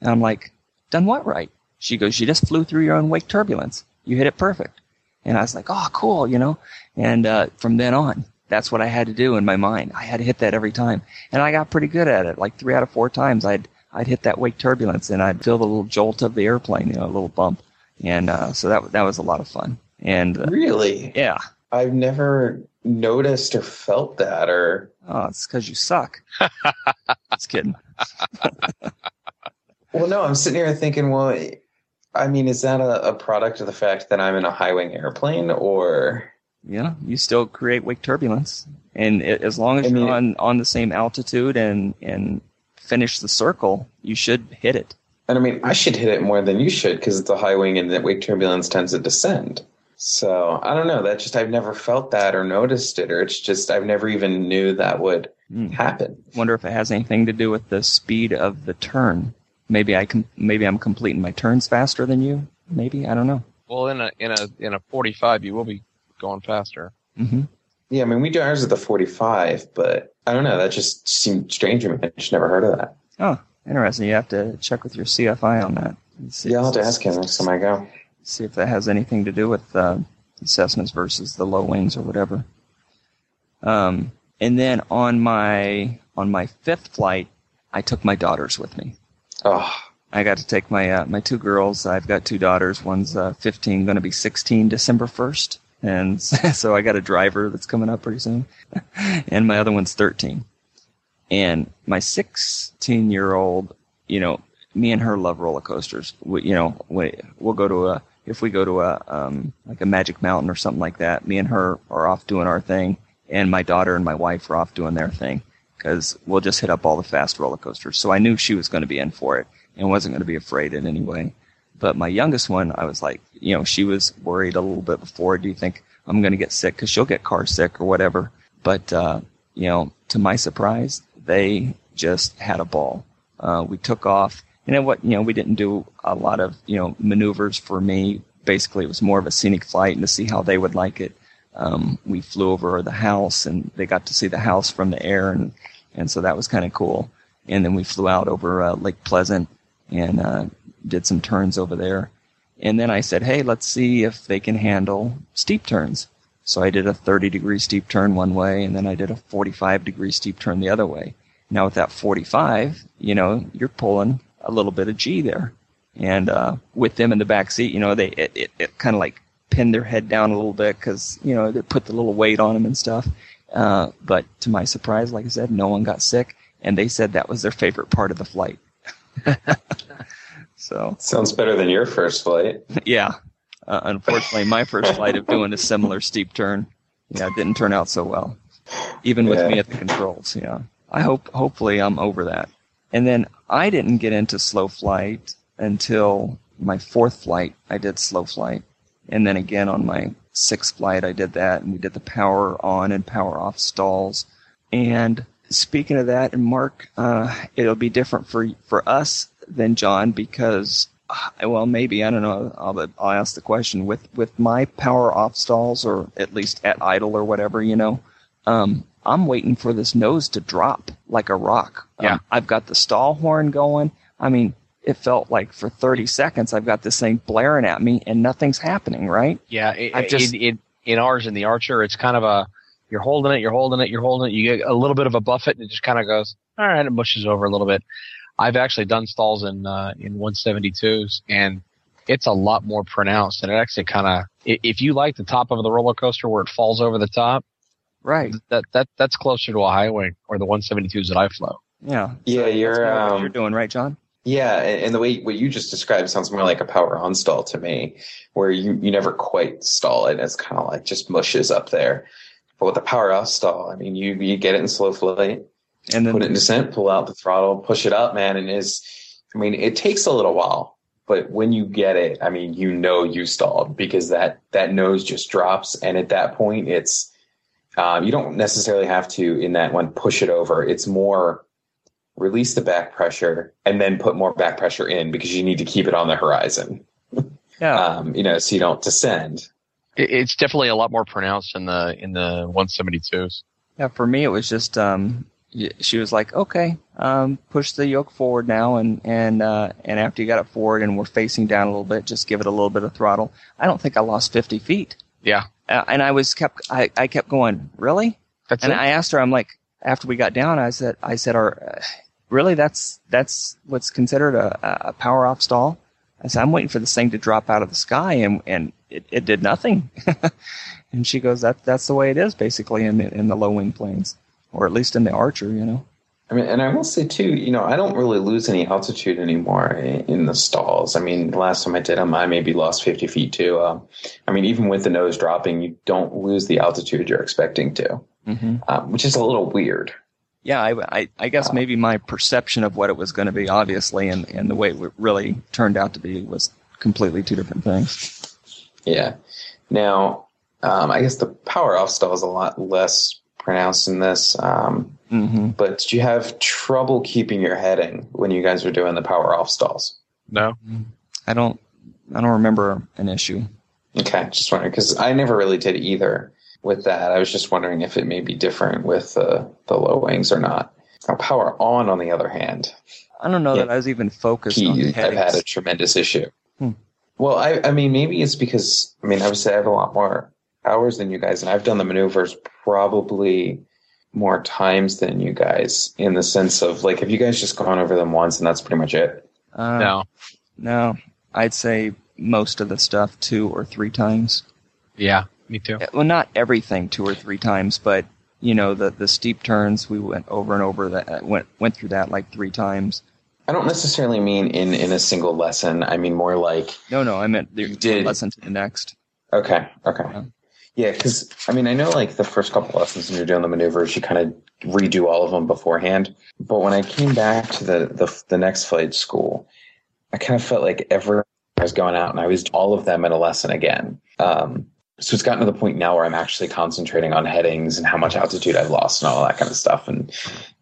F: And I'm like, "Done what right?" She goes, "You just flew through your own wake turbulence. You hit it perfect." And I was like, "Oh, cool," you know. And uh, from then on, that's what I had to do in my mind. I had to hit that every time, and I got pretty good at it. Like three out of four times, I'd I'd hit that wake turbulence, and I'd feel the little jolt of the airplane, you know, a little bump, and uh, so that that was a lot of fun. And uh,
G: Really?
F: yeah,
G: I've never noticed or felt that or
F: oh, it's because you suck. Just kidding.
G: well no, I'm sitting here thinking, well I mean, is that a, a product of the fact that I'm in a high wing airplane or
F: Yeah, you still create wake turbulence, and it, as long as
G: I mean-
F: you're on on the same altitude and and finish the circle, you should hit it.
G: and I mean I should hit it more than you should because it's a high wing and the wake turbulence tends to descend. So I don't know. That just I've never felt that or noticed it, or it's just I've never even knew that would
F: Hmm.
G: happen.
F: Wonder if it has anything to do with the speed of the turn. Maybe I can. Maybe I'm completing my turns faster than you. Maybe I don't know.
H: Well, in a in a in a 45, you will be going faster.
F: hmm
G: Yeah, I mean, we do ours at the 45, but I don't know. That just seemed strange to me. I just never heard of that.
F: Oh, interesting. You have to check with your CFI on that. See,
G: Yeah, I'll have to ask him next time I go.
F: see if that has anything to do with uh, Cessnas versus the low wings or whatever. Um, and then on my on my fifth flight, I took my daughters with me.
G: Oh,
F: I got to take my uh, my two girls. I've got two daughters. One's uh, 15, going to be 16 December 1st, and so I got a driver that's coming up pretty soon. and my other one's 13. And my 16 year old, you know, me and her love roller coasters. We, you know, we, we'll go to a if we go to a um, like a Magic Mountain or something like that. Me and her are off doing our thing, and my daughter and my wife are off doing their thing because we'll just hit up all the fast roller coasters. So I knew she was going to be in for it and wasn't going to be afraid in any way. But my youngest one, I was like, you know, she was worried a little bit before. Do you think I'm going to get sick? Because she'll get car sick or whatever. But uh, you know, to my surprise, they just had a ball. Uh, we took off. You know what? You know, we didn't do a lot of you know maneuvers for me. Basically, it was more of a scenic flight and to see how they would like it. Um, we flew over the house and they got to see the house from the air and and so that was kind of cool. And then we flew out over uh, Lake Pleasant and uh, did some turns over there. And then I said, hey, let's see if they can handle steep turns. So I did a 30 degree steep turn one way, and then I did a 45 degree steep turn the other way. Now with that 45, you know, you're pulling a little bit of G there. And uh, with them in the back seat, you know, they it, it, it kind of like pinned their head down a little bit because you know they put the little weight on them and stuff. Uh, but to my surprise, like I said, no one got sick, and they said that was their favorite part of the flight. so
G: sounds better than your first flight.
F: yeah, uh, unfortunately, my first flight of doing a similar steep turn, yeah, didn't turn out so well. Even with
G: Yeah.
F: me at the controls, yeah. I hope, hopefully, I'm over that. And then I didn't get into slow flight until my fourth flight. I did slow flight, and then again on my sixth flight, I did that, and we did the power on and power off stalls. And speaking of that, and Mark, uh, it'll be different for for us than John because, uh, well, maybe I don't know. I'll, I'll ask the question with with my power off stalls, or at least at idle or whatever. You know, um, I'm waiting for this nose to drop like a rock. Um,
H: Yeah.
F: I've got the stall horn going. I mean, it felt like for 30 seconds I've got this thing blaring at me and nothing's happening, right?
H: Yeah, it,
F: I've just-
H: in, in in ours in the Archer, it's kind of a you're holding it, you're holding it, you're holding it. You get a little bit of a buffet, and it just kind of goes. All right, it mushes over a little bit. I've actually done stalls in uh, in 172s, and it's a lot more pronounced. And it actually kind of, if you like the top of the roller coaster where it falls over the top,
F: Right.
H: that that that's closer to a high wing or the 172s that I flow.
F: Yeah.
G: Yeah,
F: that's
G: you're,
F: kinda what
G: um,
F: you're doing, right, John?
G: Yeah, and, and the way what you just described sounds more like a power on stall to me, where you, you never quite stall it. It's kind of like just mushes up there. But with the power off stall, I mean, you you get it in slow flight,
F: And then
G: put it in descent, pull out the throttle, push it up, man, and is I mean, it takes a little while, but when you get it, I mean, you know you stalled because that that nose just drops, and at that point, it's um, you don't necessarily have to in that one push it over. It's more release the back pressure and then put more back pressure in because you need to keep it on the horizon.
F: yeah.
G: Um, you know, so you don't descend.
H: It's definitely a lot more pronounced in the in the 172s.
F: Yeah, for me, it was just um, y- she was like, "Okay, um, push the yoke forward now, and and uh, and after you got it forward and we're facing down a little bit, just give it a little bit of throttle." I don't think I lost fifty feet,
H: Yeah,
F: uh, and I was kept I, I kept going, "Really?"
H: that's
F: and
H: it.
F: I asked her, I'm like, after we got down, I said, I said, "Are uh, really that's that's what's considered a, a power off stall?" I said, "I'm waiting for this thing to drop out of the sky, and and it, it did nothing." and she goes, "That that's the way it is, basically, in the, in the low wing planes, or at least in the Archer, you know."
G: I mean, and I will say too, you know, I don't really lose any altitude anymore in, in the stalls. I mean, the last time I did them, I maybe lost 50 feet too. Um, I mean, even with the nose dropping, you don't lose the altitude you're expecting to,
F: Mm-hmm.
G: um, which is a little weird.
F: Yeah, I, I, I guess maybe my perception of what it was going to be, obviously, and, and the way it really turned out to be was completely two different things.
G: Yeah. Now, um, I guess the power off stall is a lot less pronounced in this. Um,
F: hmm
G: but did you have trouble keeping your heading when you guys were doing the power off stalls?
H: no.
F: I don't, I don't remember an issue.
G: Okay, just wondering because I never really did either. with that. I was just wondering if it may be different with uh, the low wings or not. Now, power on, on the other hand,
F: I don't know
G: Yeah.
F: that I was even focused on
G: key, I've had a tremendous issue.
F: Hmm.
G: Well, I, I mean, maybe it's because I mean, obviously, I have a lot more hours than you guys, and I've done the maneuvers probably more times than you guys in the sense of like, have you guys just gone over them once and that's pretty much it?
F: Uh,
H: No.
F: no, I'd say most of the stuff two or three times.
H: Yeah, me too.
F: Uh, Well, not everything two or three times, but you know the the steep turns we went over and over that uh, went went through that like three times.
G: I don't necessarily mean in in a single lesson. I mean more like
F: No, no, I meant the
G: You did.
F: lesson to the next.
G: okay, okay,
F: Yeah.
G: Yeah. Because I mean, I know like the first couple lessons when you're doing the maneuvers, you kind of redo all of them beforehand. But when I came back to the the, the next flight school, I kind of felt like every I was going out and I was all of them in a lesson again. Um, so it's gotten to the point now where I'm actually concentrating on headings and how much altitude I've lost and all that kind of stuff. And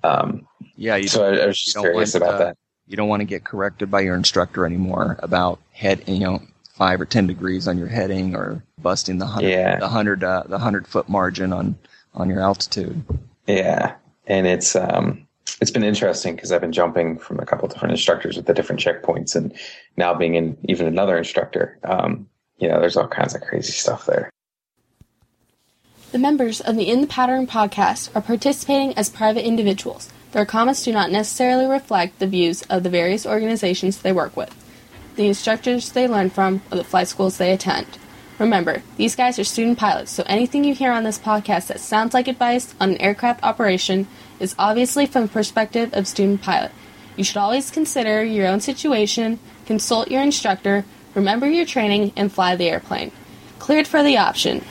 G: um,
F: Yeah, you
G: so I, I was just curious
F: want,
G: about
F: uh,
G: that.
F: you don't want to get corrected by your instructor anymore about head, you know, five or ten degrees on your heading or busting the hundred,
G: Yeah.
F: the hundred, uh, the hundred foot margin on on your altitude.
G: Yeah, and it's um it's been interesting because I've been jumping from a couple different instructors with the different checkpoints, and now being in even another instructor, um, you know, there's all kinds of crazy stuff there.
I: The members of the In the Pattern podcast are participating as private individuals. Their comments do not necessarily reflect the views of the various organizations they work with, the instructors they learn from, or the flight schools they attend. Remember, these guys are student pilots, so anything you hear on this podcast that sounds like advice on an aircraft operation is obviously from the perspective of student pilot. You should always consider your own situation, consult your instructor, remember your training, and fly the airplane. Cleared for the option.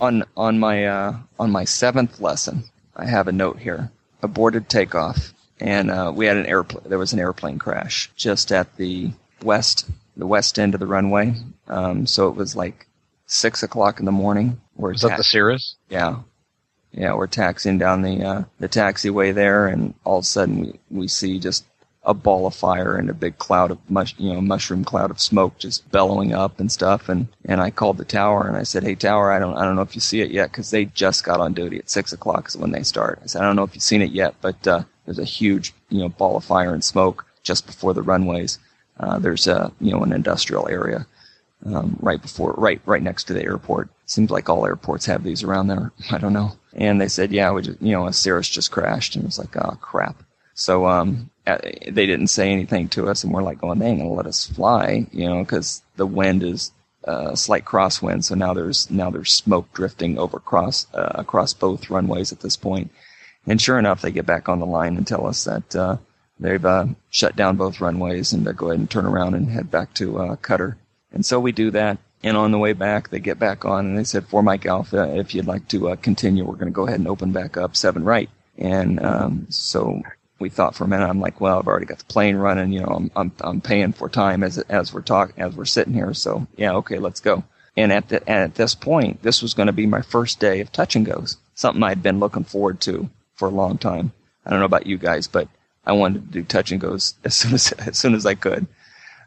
F: on on my uh, on my seventh lesson, I have a note here: aborted takeoff, and uh, we had an airplane. There was an airplane crash just at the west the west end of the runway. Um, so it was like six o'clock in the morning. We're
H: Was that the Cirrus?
F: yeah, yeah. We're taxiing down the uh, the taxiway there, and all of a sudden we we see just a ball of fire and a big cloud of mush, you know, mushroom cloud of smoke just bellowing up and stuff. And, and I called the tower and I said, Hey tower, I don't, I don't know if you see it yet because they just got on duty at six o'clock is when they start. I said, I don't know if you've seen it yet, but, uh, there's a huge, you know, ball of fire and smoke just before the runways. Uh, there's a, you know, an industrial area, um, right before, right, right next to the airport. Seems like all airports have these around there. I don't know. And they said, yeah, we just, you know, a Cirrus just crashed. And it was like, oh crap. So um, uh, they didn't say anything to us, and we're like going, they ain't gonna let us fly, you know, because the wind is uh, a slight crosswind. So now there's now there's smoke drifting over across uh, across both runways at this point. And sure enough, they get back on the line and tell us that uh, they've uh, shut down both runways and go ahead and turn around and head back to uh, Cutter. And so we do that. And on the way back, they get back on and they said, for Mike Alpha, if you'd like to uh, continue, we're going to go ahead and open back up seven right. And um, so we thought for a minute. I'm like, well, I've already got the plane running. You know, I'm I'm, I'm paying for time as as we're talking as we're sitting here. So yeah, okay, let's go. And at the, and at this point, this was going to be my first day of touch and goes. Something I'd been looking forward to for a long time. I don't know about you guys, but I wanted to do touch and goes as soon as as soon as I could.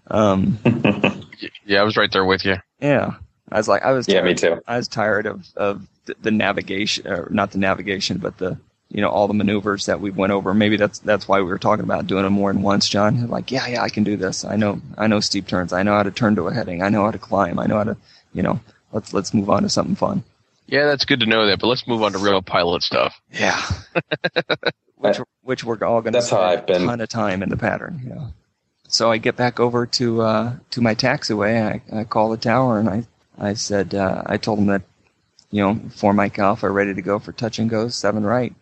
F: Um,
H: Yeah, I was right there with you.
F: yeah, I was like, I was
G: Yeah, me too.
F: I was tired of of the, the navigation, or not the navigation, but the you know all the maneuvers that we went over. Maybe that's that's why we were talking about doing them more than once, John. Like, yeah, yeah, I can do this. I know, I know steep turns. I know how to turn to a heading. I know how to climb. I know how to, you know, let's let's move on to something fun.
H: Yeah, that's good to know that. But let's move on to real pilot stuff.
F: Yeah. which which we're all going to
G: spend how I've been.
F: a ton of time in the pattern. Yeah. So I get back over to uh, to my taxiway. I, I call the tower and I I said uh, I told them that you know for Mike Alpha ready to go for touch and go seven right,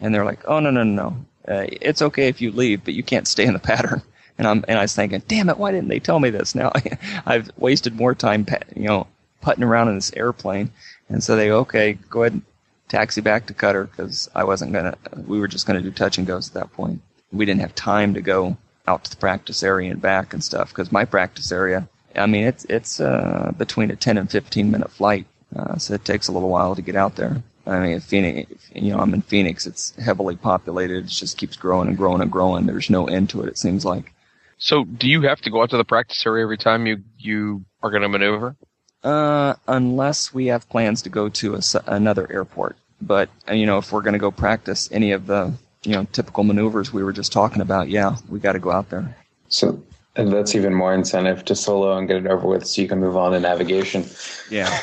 F: and they're like, oh no no no no, uh, it's okay if you leave, but you can't stay in the pattern. And I'm and I was thinking, damn it, why didn't they tell me this? Now I've wasted more time, you know, putting around in this airplane. And so they okay, go ahead and taxi back to Cutter because I wasn't gonna. We were just gonna do touch and goes at that point. We didn't have time to go out to the practice area and back and stuff because my practice area. I mean, it's it's uh, between a ten and fifteen minute flight, uh, so it takes a little while to get out there. I mean, Phoenix, you know, I'm in Phoenix. It's heavily populated. It just keeps growing and growing and growing. There's no end to it. It seems like.
H: So, do you have to go out to the practice area every time you you are going to maneuver?
F: Uh, unless we have plans to go to a another airport. But uh, you know, if we're going to go practice any of the you know typical maneuvers we were just talking about, yeah, we got to go out there.
G: So and that's even more incentive to solo and get it over with so you can move on to navigation.
F: Yeah,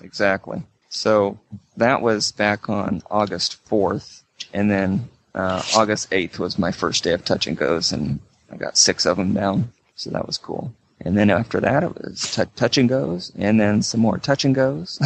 F: exactly. So that was back on August 4th. And then uh, August 8th was my first day of touch and goes, and I got six of them down. So that was cool. And then after that, it was t- touch and goes, and then some more touch and goes.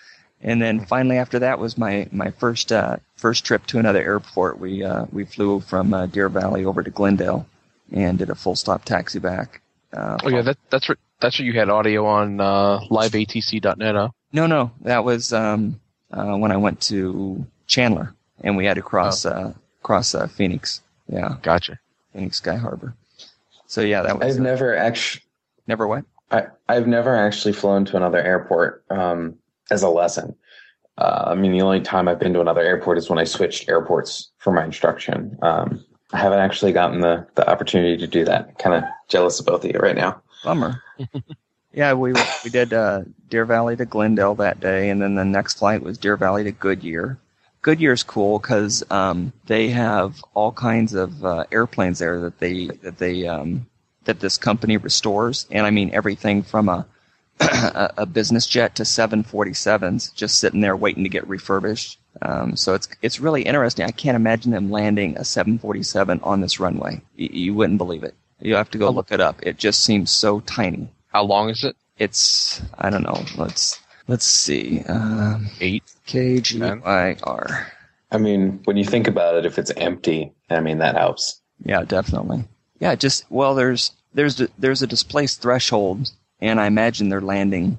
F: and then finally after that was my, my first, uh, first trip to another airport. We, uh, we flew from uh, Deer Valley over to Glendale and did a full stop taxi back. Uh,
H: Oh yeah, that, that's what that's what you had audio on uh, liveatc.net. Huh?
F: No, no, that was um, uh, when I went to Chandler, and we had to cross uh, cross uh, Phoenix. Yeah,
H: Gotcha.
F: Phoenix Sky Harbor. So yeah, that was
G: I've never actually
F: never what?
G: I, I've never actually flown to another airport um, as a lesson. Uh, I mean, the only time I've been to another airport is when I switched airports for my instruction. Um, I haven't actually gotten the, the opportunity to do that. Kind of jealous of both of you right now.
F: Bummer. yeah, we we did uh, Deer Valley to Glendale that day, and then the next flight was Deer Valley to Goodyear. Goodyear's cool because um, they have all kinds of uh, airplanes there that they that they um, that this company restores, and I mean everything from a a, a business jet to 747s just sitting there waiting to get refurbished. Um, so it's it's really interesting. I can't imagine them landing a 747 on this runway. Y- you wouldn't believe it. You have to go look it up. It just seems so tiny.
H: How long is it?
F: It's I don't know. Let's let's see. Um,
H: Eight.
F: K G Y R.
G: I mean, when you think about it, if it's empty, I mean, that helps.
F: Yeah, definitely. Yeah, just well, there's there's there's a displaced threshold, and I imagine they're landing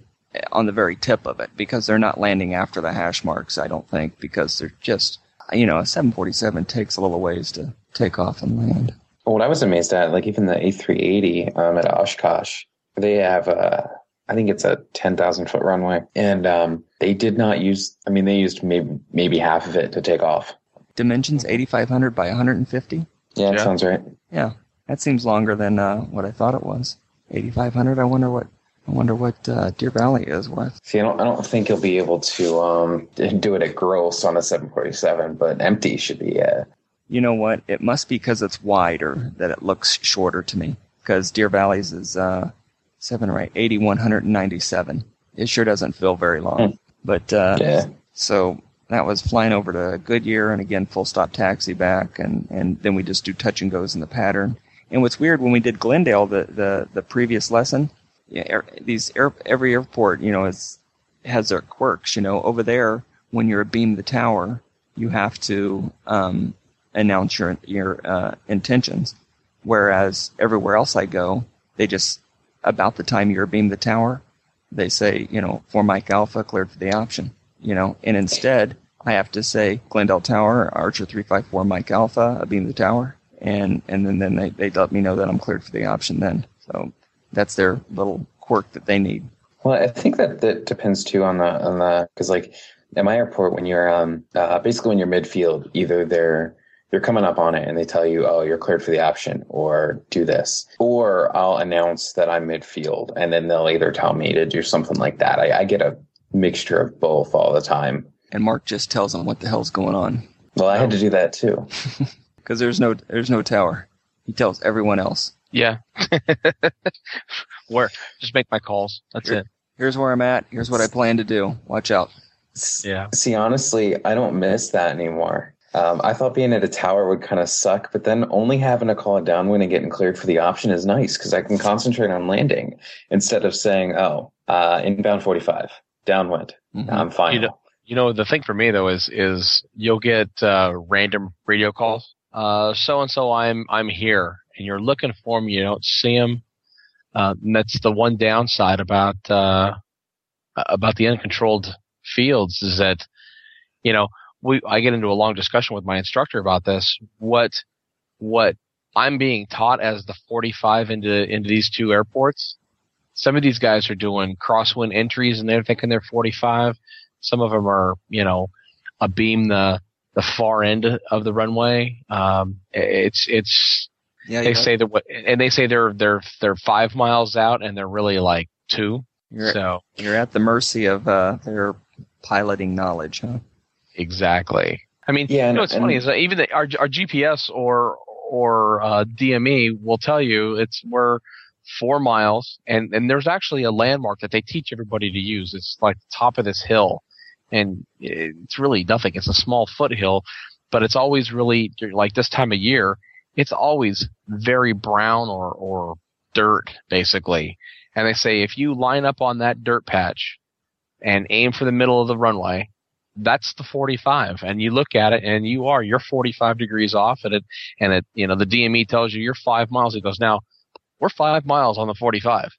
F: on the very tip of it because they're not landing after the hash marks. I don't think because they're just you know a 747 takes a little ways to take off and land.
G: What I was amazed at, like even the A380 um, at Oshkosh, they have a, I think it's a 10,000 foot runway. And um, they did not use, I mean, they used maybe, maybe half of it to take off.
F: Dimensions 8500 by 150.
G: Yeah, that
H: Yeah.
G: sounds right.
F: Yeah, that seems longer than uh, what I thought it was. 8500. I wonder what I wonder what uh, Deer Valley is worth.
G: See, I don't, I don't think you'll be able to um, do it at gross on a 747, but empty should be, uh,
F: You know what? It must be because it's wider that it looks shorter to me. Because Deer Valley's is uh, seven or eight, 8197. It sure doesn't feel very long. But uh,
G: yeah.
F: so that was flying over to Goodyear and again full stop taxi back and, and then we just do touch and goes in the pattern. And what's weird when we did Glendale the, the, the previous lesson, yeah, air, these air, every airport, you know, is has their quirks, you know, over there when you're abeam the tower, you have to um, announce your your uh, intentions. Whereas everywhere else I go, they just about the time you're abeam the tower, they say, you know, for Mike Alpha cleared for the option, you know, and instead I have to say Glendale Tower, Archer 354 Mike Alpha, abeam the tower, and, and then, then they, they let me know that I'm cleared for the option then. So that's their little quirk that they need.
G: Well, I think that that depends too on the on the because like at my airport when you're um uh, basically when you're midfield, either they're they're coming up on it and they tell you, oh, you're cleared for the option, or do this, or I'll announce that I'm midfield, and then they'll either tell me to do something like that. I, I get a mixture of both all the time.
F: And Mark just tells them what the hell's going on.
G: Well, I had to do that too.
F: Because there's no, there's no tower. He tells everyone else.
H: Yeah. Where? Just make my calls. That's
F: Sure.
H: it.
F: Here's where I'm at. Here's what I plan to do. Watch out.
H: Yeah.
G: See, honestly, I don't miss that anymore. Um, I thought being at a tower would kind of suck, but then only having to call a downwind and getting cleared for the option is nice because I can concentrate on landing instead of saying, "Oh, uh, inbound 45, downwind,
F: Mhm.
G: I'm fine."
H: You know, you know, the thing for me though is is you'll get uh, random radio calls. So and so, I'm I'm here, and you're looking for me. You don't see them. Uh, and that's the one downside about uh, about the uncontrolled fields is that you know we I get into a long discussion with my instructor about this. What what I'm being taught as the 45 into into these two airports. Some of these guys are doing crosswind entries and they're thinking they're 45. Some of them are, you know, abeam the the far end of the runway. Um, it's it's
F: Yeah,
H: they say that what and they say they're they're they're five miles out and they're really like two.
F: You're,
H: So
F: you're at the mercy of uh, their piloting knowledge, huh?
H: exactly. I mean,
G: Yeah,
H: you know what's funny is that even the, our our GPS or or uh, DME will tell you it's we're four miles, and and there's actually a landmark that they teach everybody to use. It's like the top of this hill, and it's really nothing. It's a small foothill, but it's always really like this time of year. It's always very brown or or dirt basically, and they say if you line up on that dirt patch and aim for the middle of the runway, that's the 45 and you look at it and you are you're 45 degrees off and it and it you know the DME tells you you're 5 miles he goes now we're 5 miles on the 45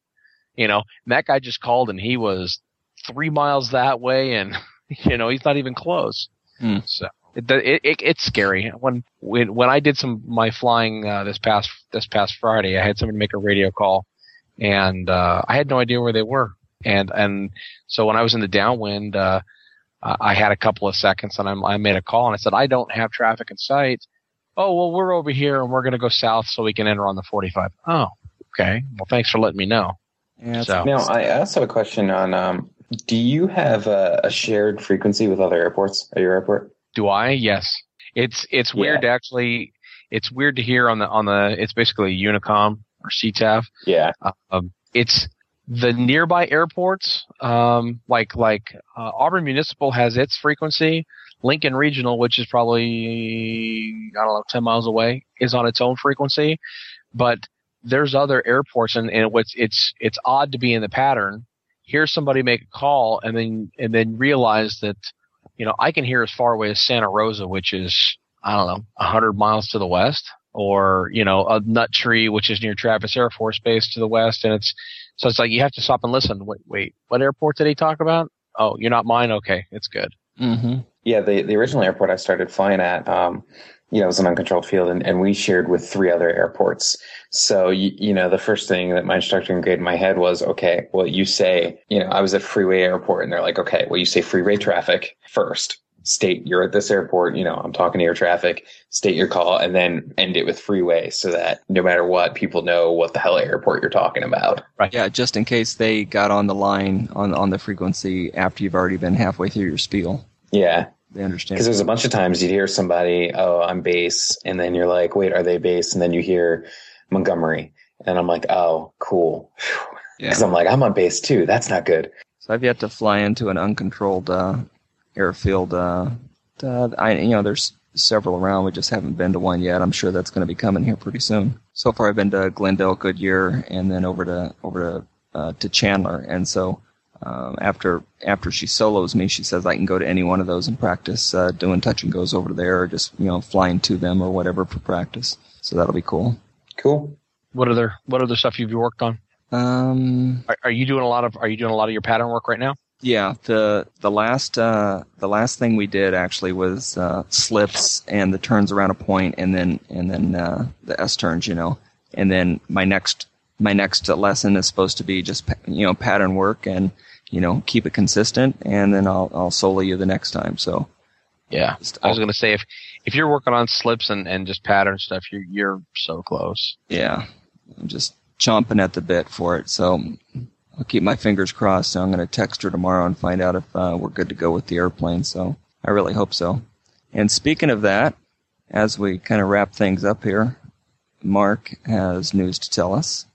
H: you know and that guy just called and he was 3 miles that way and you know he's not even close
F: Hmm.
H: so it, it, it it's scary when when when I did some my flying uh, this past this past Friday I had somebody make a radio call and uh I had no idea where they were and and so when I was in the downwind uh uh, I had a couple of seconds and I'm, I made a call and I said, I don't have traffic in sight. Oh, well, we're over here and we're going to go south so we can enter on the 45. Oh, okay. Well, thanks for letting me know.
F: Yeah, it's-
H: So,
G: Now, I also have a question on um, do you have a, a shared frequency with other airports at your airport?
H: do I? Yes. It's, it's weird to actually, it's weird to hear on the, on the, it's basically Unicom or CTAF.
G: Yeah.
H: Um, it's the nearby airports, um, like, like, uh, Auburn Municipal has its frequency. Lincoln Regional, which is probably, I don't know, 10 miles away, is on its own frequency. But there's other airports and, and what's, it's, it's odd to be in the pattern. Hear somebody make a call and then, and then realize that, you know, I can hear as far away as Santa Rosa, which is, I don't know, 100 miles to the west, or, you know, a Nut Tree, which is near Travis Air Force Base to the west. And it's, so it's like you have to stop and listen. Wait, wait, what airport did he talk about? Oh, you're not mine? Okay, it's good.
F: Mhm.
G: Yeah, the, the original airport I started flying at, um, you know, it was an uncontrolled field, and, and we shared with three other airports. So, you, you know, the first thing that my instructor engraved in my head was, okay, well, you say, you know, I was at Freeway Airport, and they're like, okay, well, you say freeway traffic first. State you're at this airport, you know, I'm talking to air traffic, state your call, and then end it with freeway so that no matter what, people know what the hell airport you're talking about. Right.
F: Yeah, just in case they got on the line on on the frequency after you've already been halfway through your spiel.
G: Yeah.
F: They understand.
G: Because there's a bunch of times you'd hear somebody, oh, I'm base. And then you're like, wait, are they base? And then you hear Montgomery. And I'm like, oh, cool.
F: Yeah.
G: Because I'm like, I'm on base too. That's not good.
F: So I've yet to fly into an uncontrolled uh, airfield. Uh, uh, I you know there's several around. We just haven't been to one yet. I'm sure that's going to be coming here pretty soon. So far, I've been to Glendale, Goodyear, and then over to over to uh, to Chandler. And so um, after after she solos me, she says I can go to any one of those and practice uh, doing touch and goes over there, or just you know flying to them or whatever for practice. So that'll be cool.
G: Cool.
H: What other what other stuff have you worked on?
F: Um,
H: Are, are you doing a lot of Are you doing a lot of your pattern work right now?
F: Yeah, the the last uh, the last thing we did actually was uh, slips and the turns around a point, and then and then uh, the S turns, you know, and then my next my next lesson is supposed to be just you know pattern work and you know keep it consistent, and then I'll I'll solo you the next time. So
H: Yeah, I was going to say if if you're working on slips and, and just pattern stuff, you're you're so close.
F: yeah, I'm just chomping at the bit for it. So I'll keep my fingers crossed. So I'm going to text her tomorrow and find out if uh, we're good to go with the airplane. So I really hope so. And speaking of that, as we kind of wrap things up here, Mark has news to tell us.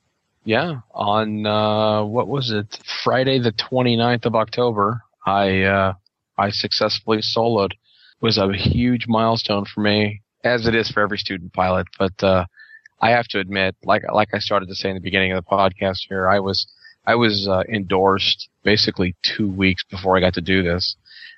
H: Yeah, on uh, what was it? Friday the 29th of October, I uh, I successfully soloed. It was a huge milestone for me, as it is for every student pilot. But uh, I have to admit, like like I started to say in the beginning of the podcast here, I was I was uh, endorsed basically two weeks before I got to do this.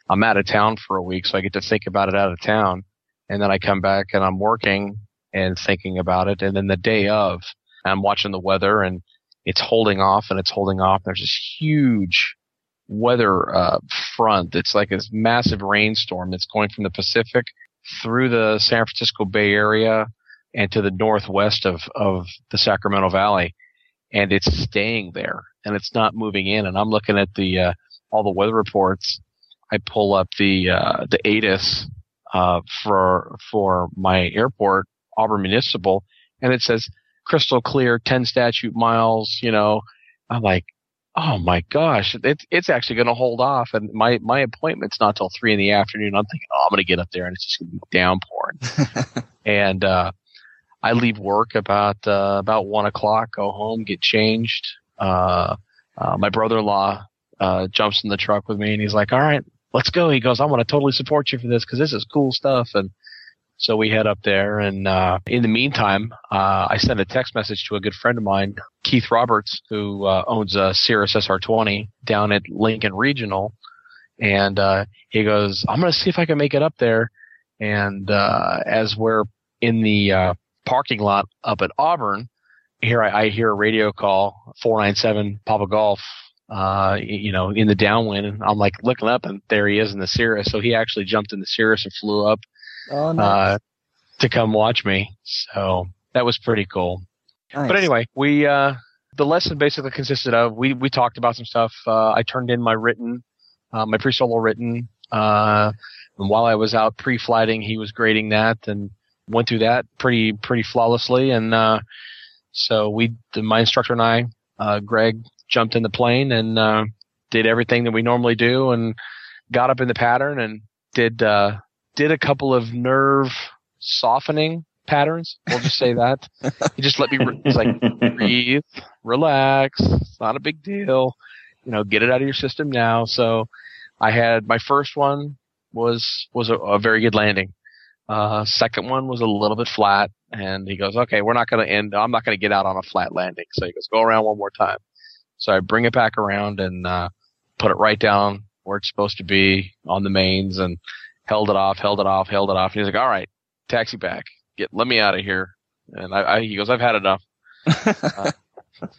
H: I'm out of town for a week, so I get to think about it out of town, and then I come back and I'm working and thinking about it, and then the day of, I'm watching the weather and it's holding off and it's holding off. There's this huge weather uh, front. It's like this massive rainstorm that's going from the Pacific through the San Francisco Bay Area and to the northwest of, of the Sacramento Valley. And it's staying there and it's not moving in. And I'm looking at the, uh, all the weather reports. I pull up the, uh, the ATIS, uh, for, for my airport, Auburn Municipal, and it says crystal clear, 10 statute miles, you know. I'm like, oh my gosh, it's it's actually going to hold off, and my my appointment's not till three in the afternoon. I'm thinking, oh, I'm going to get up there, and it's just going to be downpouring. and uh, I leave work about uh, about one o'clock, go home, get changed. Uh, uh, my brother-in-law uh, jumps in the truck with me, and he's like, "All right, let's go." He goes, "I want to totally support you for this because this is cool stuff." And so we head up there, and uh, in the meantime, uh, I send a text message to a good friend of mine, Keith Roberts, who uh, owns a Cirrus SR20 down at Lincoln Regional, and uh, he goes, "I'm going to see if I can make it up there." And uh, as we're in the uh, parking lot up at Auburn, here I, I hear a radio call, 497 Papa Golf, uh, you know, in the downwind. And I'm like looking up and there he is in the Cirrus. So he actually jumped in the Cirrus and flew up,
F: Oh,
H: uh, to come watch me. So that was pretty cool. But anyway, we, uh, the lesson basically consisted of, we, we talked about some stuff. Uh, I turned in my written, uh, my pre-solo written, uh, and while I was out pre-flighting, he was grading that and went through that pretty, pretty flawlessly. And, uh, so we, my instructor and I, uh, Greg jumped in the plane and, uh, did everything that we normally do and got up in the pattern and did, uh, did a couple of nerve softening patterns. We'll just say that. he just let me, re- he's like, breathe, relax. It's not a big deal. You know, get it out of your system now. So I had my first one was, was a, a very good landing. Uh, second one was a little bit flat and he goes, okay, we're not going to end, I'm not going to get out on a flat landing. So he goes, go around one more time. So I bring it back around and, uh, put it right down where it's supposed to be on the mains and held it off, held it off, held it off. And he's like, all right, taxi back, get, let me out of here. And I, I he goes, I've had enough. Uh,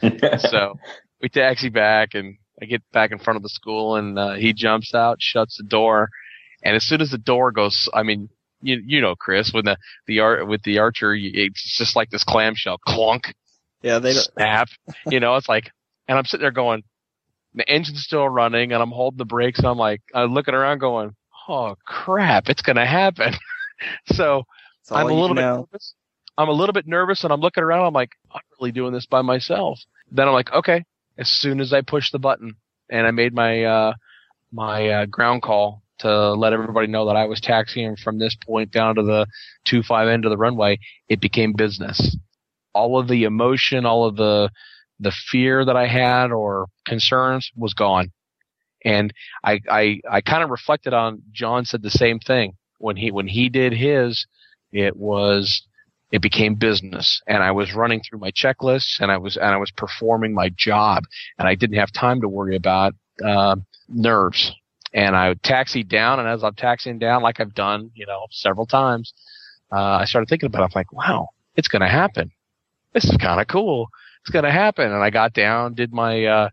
H: so we taxi back and I get back in front of the school and, uh, he jumps out, shuts the door. And as soon as the door goes, I mean, you, you know, Chris, when the, the art, with the archer, it's just like this clamshell clunk,
F: yeah, they don't.
H: snap. you know, it's like, and I'm sitting there going, the engine's still running and I'm holding the brakes. And I'm like, I'm looking around going, oh crap, it's going to happen. so I'm a little bit
F: know.
H: nervous. I'm a little bit nervous and I'm looking around. I'm like, I'm really doing this by myself. Then I'm like, okay. As soon as I push the button and I made my, uh, my, uh, ground call to let everybody know that I was taxiing from this point down to the two five end of the runway, it became business. All of the emotion, all of the, the fear that I had or concerns was gone. And I, I, I kind of reflected on John said the same thing when he, when he did his, it was, it became business and I was running through my checklists and I was, and I was performing my job and I didn't have time to worry about, uh, nerves. And I taxied down and as I'm taxiing down, like I've done, you know, several times, uh, I started thinking about it. I'm like, wow, it's going to happen. This is kind of cool. It's going to happen. And I got down, did my, uh,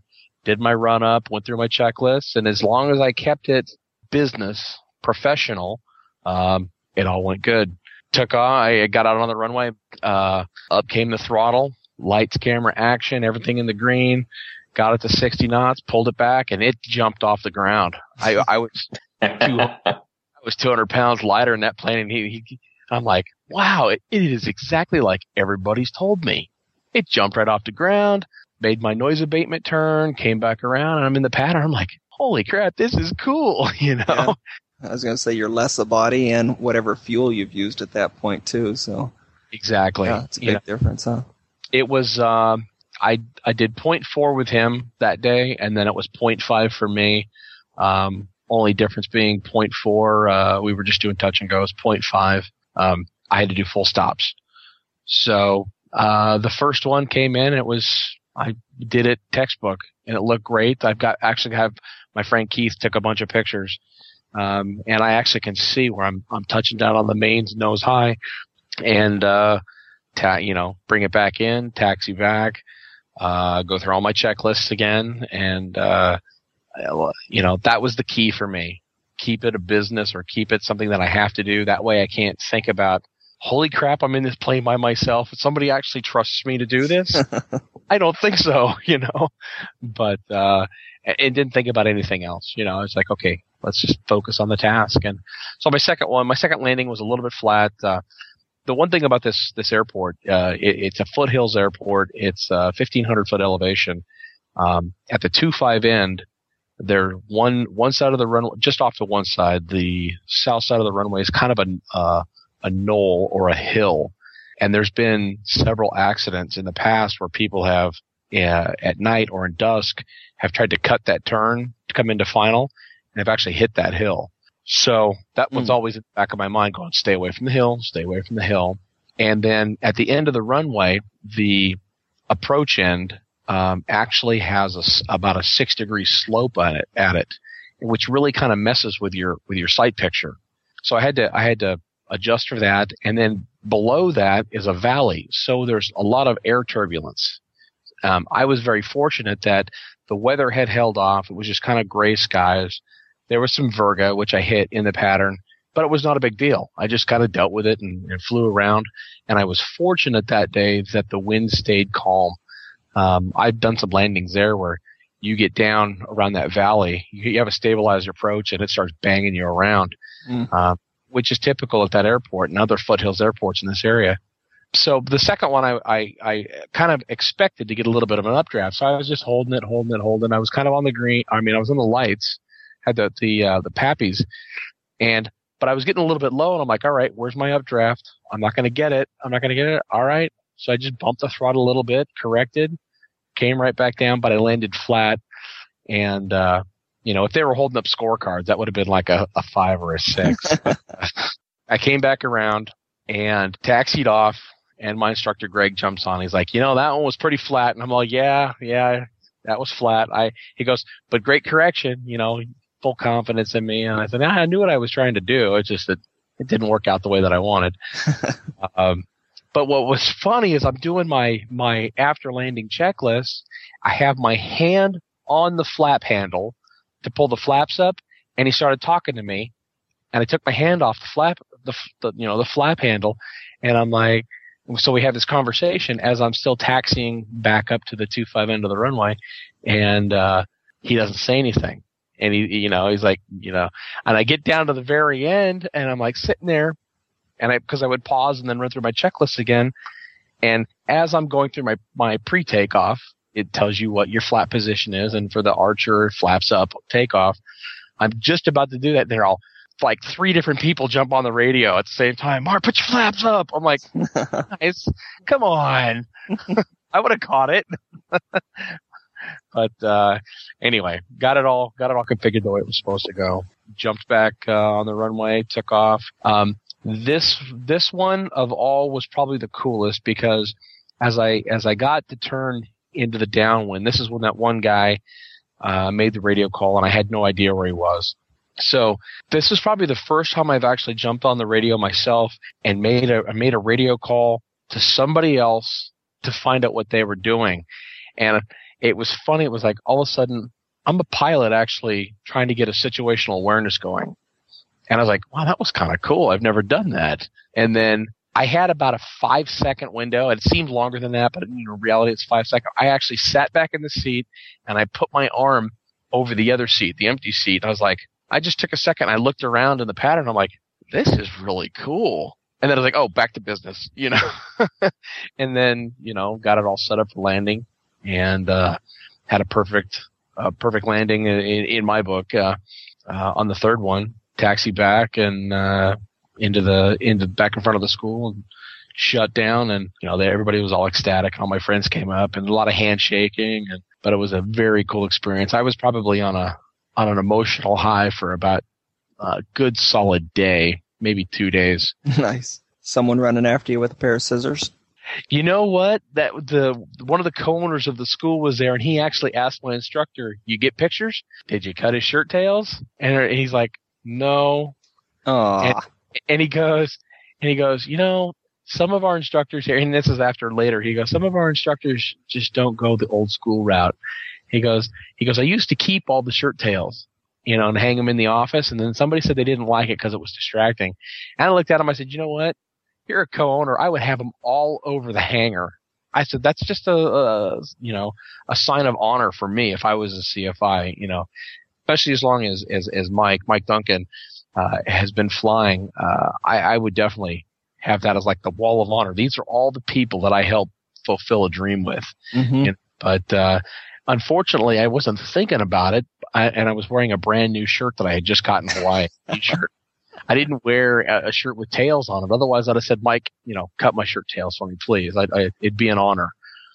H: did my run up, went through my checklist, and as long as I kept it business, professional, um, it all went good. Took off, I got out on the runway, uh, up came the throttle, lights, camera, action, everything in the green, got it to 60 knots, pulled it back, and it jumped off the ground. I, I was, I was 200 pounds lighter in that plane, and he, he I'm like, wow, it, it is exactly like everybody's told me. It jumped right off the ground, made my noise abatement turn, came back around, and I'm in the pattern. I'm like, holy crap, this is cool, you know?
F: Yeah. I was going to say you're less a body and whatever fuel you've used at that point too. So
H: Exactly.
F: yeah, it's a
H: You
F: big
H: know,
F: difference, huh?
H: it was, um, I, I did 0.4 with him that day, and then it was 0.5 for me. Um, only difference being 0.4, uh, we were just doing touch and goes, 0.5, um, I had to do full stops. So, uh, the first one came in, it was, I did it textbook, and it looked great. I've got, actually have, my friend Keith took a bunch of pictures, um, and I actually can see where I'm, I'm touching down on the mains nose high, and, uh, ta- you know, bring it back in, taxi back, uh, go through all my checklists again, and uh, you know that was the key for me. Keep it a business or keep it something that I have to do. That way, I can't think about, holy crap, I'm in this plane by myself. Somebody actually trusts me to do this. I don't think so, you know. But uh, and didn't think about anything else. You know, it's like okay, let's just focus on the task. And so my second one, my second landing was a little bit flat. Uh, the one thing about this this airport, uh, it, it's a foothills airport. It's uh, 1500 foot elevation. Um, at the two five end, there one one side of the runway, just off to one side, the south side of the runway is kind of a uh, a knoll or a hill, and there's been several accidents in the past where people have uh, at night or in dusk have tried to cut that turn to come into final and have actually hit that hill. So that was
F: Hmm.
H: always in the back of my mind going, stay away from the hill, stay away from the hill. And then at the end of the runway, the approach end um, actually has a about a six degree slope on it at it, which really kind of messes with your with your sight picture. So I had to I had to adjust for that, and then below that is a valley, so there's a lot of air turbulence. Um, I was very fortunate that the weather had held off. It was just kind of gray skies. There was some virga, which I hit in the pattern, but it was not a big deal. I just kind of dealt with it and, and flew around. And I was fortunate that day that the wind stayed calm. Um, I've done some landings there where you get down around that valley, you, have a stabilized approach, and it starts banging you around,
F: Mm.
H: uh, which is typical at that airport and other foothills airports in this area. So the second one, I, I, I kind of expected to get a little bit of an updraft. So I was just holding it, holding it, holding. I was kind of on the green. I mean, I was on the lights, had the the uh, the PAPIs, and but I was getting a little bit low, and I'm like, all right, where's my updraft? I'm not going to get it. I'm not going to get it. All right. So I just bumped the throttle a little bit, corrected, came right back down, but I landed flat. And, uh, you know, if they were holding up scorecards, that would have been like a, a five or a six. I came back around and taxied off, and my instructor Greg jumps on. He's like, you know, that one was pretty flat, and I'm like, yeah, yeah, that was flat. I he goes, but great correction, you know, full confidence in me. And I said, I knew what I was trying to do. It's just that it didn't work out the way that I wanted. um, but what was funny is I'm doing my my after landing checklist. I have my hand on the flap handle to pull the flaps up, and he started talking to me, and I took my hand off the flap, the, the you know the flap handle, and I'm like, so we have this conversation as I'm still taxiing back up to the two five end of the runway, and uh, he doesn't say anything, and he you know he's like you know, and I get down to the very end, and I'm like sitting there, and I because I would pause and then run through my checklist again, and as I'm going through my my pre takeoff, it tells you what your flap position is, and for the archer flaps up takeoff. I'm just about to do that. They're all like three different people jump on the radio at the same time. Mark, put your flaps up. I'm like, guys, come on. I would have caught it. but uh, anyway, got it all got it all configured the way it was supposed to go. Jumped back uh, on the runway, took off. Um, this this one of all was probably the coolest because as I as I got to turn into the downwind, this is when that one guy uh, made the radio call and I had no idea where he was. So this is probably the first time I've actually jumped on the radio myself and made a made a radio call to somebody else to find out what they were doing. And it was funny. It was like all of a sudden I'm a pilot actually trying to get a situational awareness going. And I was like, wow, that was kind of cool. I've never done that. And then I had about a five second window. It seemed longer than that, but in reality, it's five seconds. I actually sat back in the seat and I put my arm over the other seat, the empty seat. I was like, I just took a second. I looked around in the pattern. I'm like, this is really cool. And then I was like, oh, back to business, you know. and then, you know, got it all set up for landing and uh, had a perfect, uh, perfect landing in, in my book uh, uh, on the third one. Taxi back and uh, into the into back in front of the school and shut down. And you know, they, everybody was all ecstatic. And all my friends came up and a lot of handshaking. And but it was a very cool experience. I was probably on a on an emotional high for about a good solid day, maybe two days.
F: nice. Someone running after you with a pair of scissors.
H: You know what? That the one of the co-owners of the school was there, and he actually asked my instructor, "You get pictures? Did you cut his shirt tails?" And he's like, "No."
F: Aw.
H: And, and he goes, and he goes, you know, some of our instructors here, and this is after later. He goes, some of our instructors just don't go the old school route. He goes, he goes, I used to keep all the shirt tails, you know, and hang them in the office, and then somebody said they didn't like it because it was distracting. And I looked at him, I said, you know what? You're a co-owner. I would have them all over the hangar. I said, that's just a, a, you know, a sign of honor for me if I was a CFI, you know, especially as long as, as, as Mike, Mike Duncan, uh, has been flying. Uh, I, I would definitely have that as like the wall of honor. These are all the people that I helped fulfill a dream with.
F: Mhm.
H: You know, but, uh, unfortunately, I wasn't thinking about it, I, and I was wearing a brand new shirt that I had just gotten Hawaii t-shirt. I didn't wear a, a, shirt with tails on it. Otherwise, I'd have said, Mike, you know, cut my shirt tails for me, please. I, I, it'd be an honor.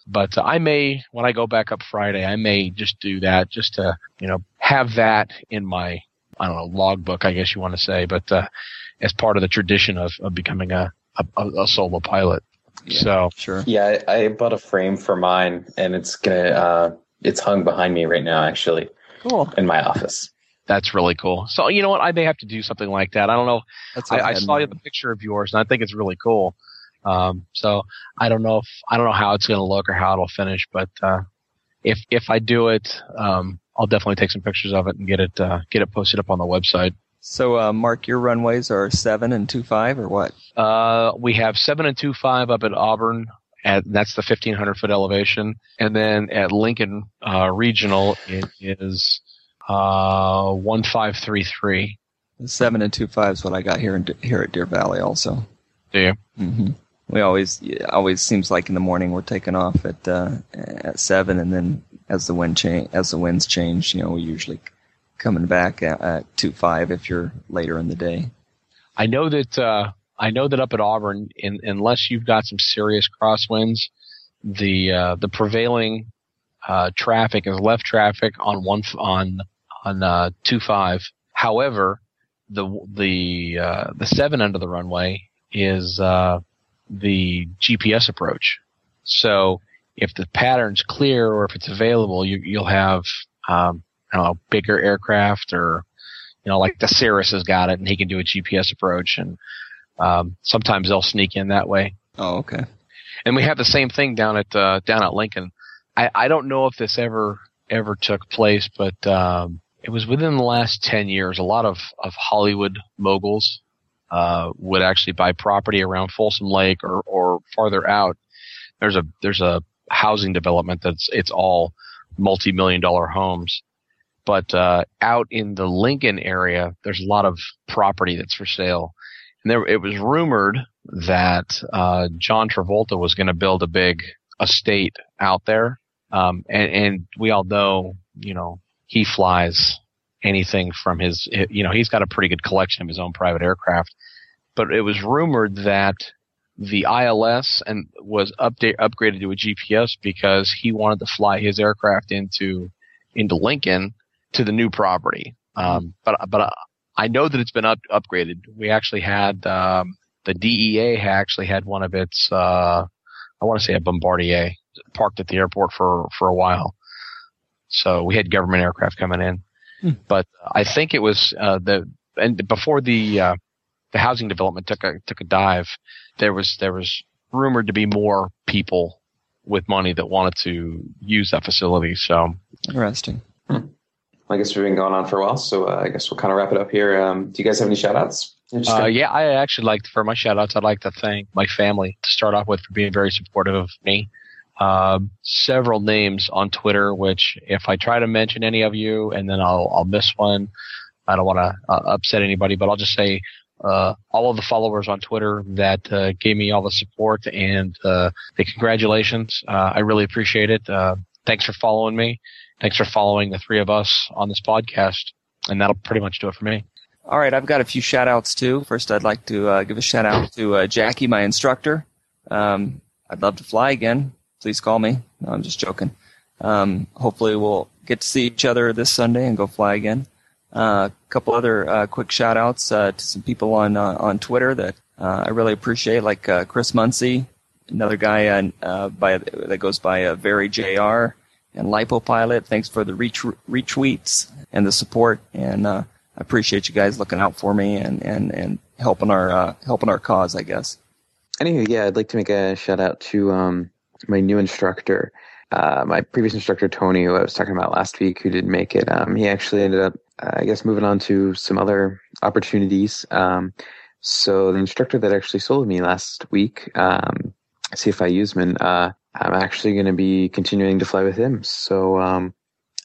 H: But uh, I may, when I go back up Friday, I may just do that just to, you know, have that in my, I don't know, logbook, I guess you want to say, but uh, as part of the tradition of, of becoming a, a, a solo pilot.
F: Yeah,
H: so
F: sure.
G: Yeah, I, I, bought a frame for mine, and it's gonna, uh, it's hung behind me right now, actually.
F: Cool.
G: In my office.
H: That's really cool. So you know what? I may have to do something like that. I don't know. I, I, I saw the picture of yours, and I think it's really cool. Um, so I don't know if I don't know how it's going to look or how it'll finish, but uh, if if I do it, um, I'll definitely take some pictures of it and get it uh, get it posted up on the website.
F: So, uh, Mark, your runways are seven and two five, or what?
H: Uh, we have seven and two five up at Auburn. At, that's the 1500 foot elevation. And then at Lincoln, uh, regional, it is, uh, 1533.
F: Seven and two five is what I got here in, here at Deer Valley also.
H: Do you?
F: Mm-hmm. We always, always seems like in the morning we're taking off at, uh, at seven and then as the wind change, as the winds change, you know, we usually coming back at, at two five if you're later in the day.
H: I know that, uh, I know that up at Auburn, in, unless you've got some serious crosswinds, the uh, the prevailing uh, traffic is left traffic on one on on uh, two five. However, the the uh, the seven of the runway is uh, the GPS approach. So if the pattern's clear or if it's available, you, you'll have um, I don't know bigger aircraft or you know like the Cirrus has got it and he can do a GPS approach and um, sometimes they'll sneak in that way.
F: Oh, okay.
H: And we have the same thing down at uh, down at Lincoln. I, I don't know if this ever ever took place, but um, it was within the last ten years. A lot of of Hollywood moguls uh, would actually buy property around Folsom Lake or or farther out. There's a there's a housing development that's it's all multi million dollar homes. But uh, out in the Lincoln area, there's a lot of property that's for sale and there, it was rumored that uh, John Travolta was going to build a big estate out there, um, and, and we all know, you know, he flies anything from his, you know, he's got a pretty good collection of his own private aircraft. But it was rumored that the ILS and was update upgraded to a GPS because he wanted to fly his aircraft into into Lincoln to the new property. Um, but but I know that it's been up, upgraded. We actually had um, the DEA actually had one of its uh, I want to say a Bombardier parked at the airport for for a while. So we had government aircraft coming in, hmm. but I think it was uh, the and before the uh, the housing development took a took a dive, there was there was rumored to be more people with money that wanted to use that facility. So
F: interesting.
G: Hmm. I guess we've been going on for a while, so uh, I guess we'll kind of wrap it up here. Um, do you guys have any shout outs?
H: Uh, yeah, I actually like for my shout outs, I'd like to thank my family to start off with for being very supportive of me. Um, several names on Twitter, which if I try to mention any of you and then I'll, I'll miss one, I don't want to uh, upset anybody, but I'll just say, uh, all of the followers on Twitter that uh, gave me all the support and uh, the congratulations. Uh, I really appreciate it. Uh, thanks for following me. Thanks for following the three of us on this podcast. And that'll pretty much do it for me.
F: All right, I've got a few shout outs too. First, I'd like to uh, give a shout out to Jackie, my instructor. Um, I'd love to fly again. Please call me. No, I'm just joking. Um, hopefully, we'll get to see each other this Sunday and go fly again. Uh, a couple other uh, quick shout outs uh, to some people on uh, on Twitter that I really appreciate, like Chris Muncie, another guy by that goes by Very Jr and LipoPilot. Thanks for the retweets and the support, and uh, I appreciate you guys looking out for me and and and helping our uh, helping our cause, I guess.
C: Anyway, yeah, I'd like to make a shout out to um, my new instructor. Uh, my previous instructor Tony, who I was talking about last week, who didn't make it. Um, he actually ended up, uh, I guess, moving on to some other opportunities. Um, so the instructor that actually sold me last week, um, CFI Usman, uh, I'm actually going to be continuing to fly with him. So um,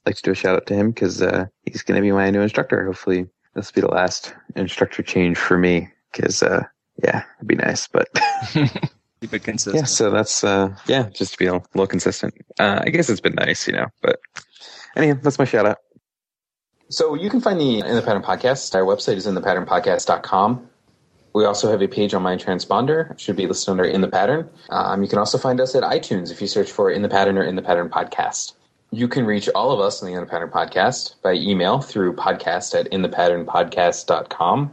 C: I'd like to do a shout out to him because uh, he's going to be my new instructor. Hopefully, this will be the last instructor change for me because, uh, yeah, it'd be nice. But
F: Keep it consistent.
G: Yeah, so that's uh yeah, just to be a little consistent. Uh I guess it's been nice, you know, but anyhow, that's my shout out. So you can find the In the Pattern Podcast. Our website is inthepatternpodcast.com. We also have a page on my transponder. It should be listed under In the Pattern. Um, you can also find us at iTunes if you search for In the Pattern or In the Pattern Podcast. You can reach all of us on the In the Pattern Podcast by email through podcast at inthepatternpodcast.com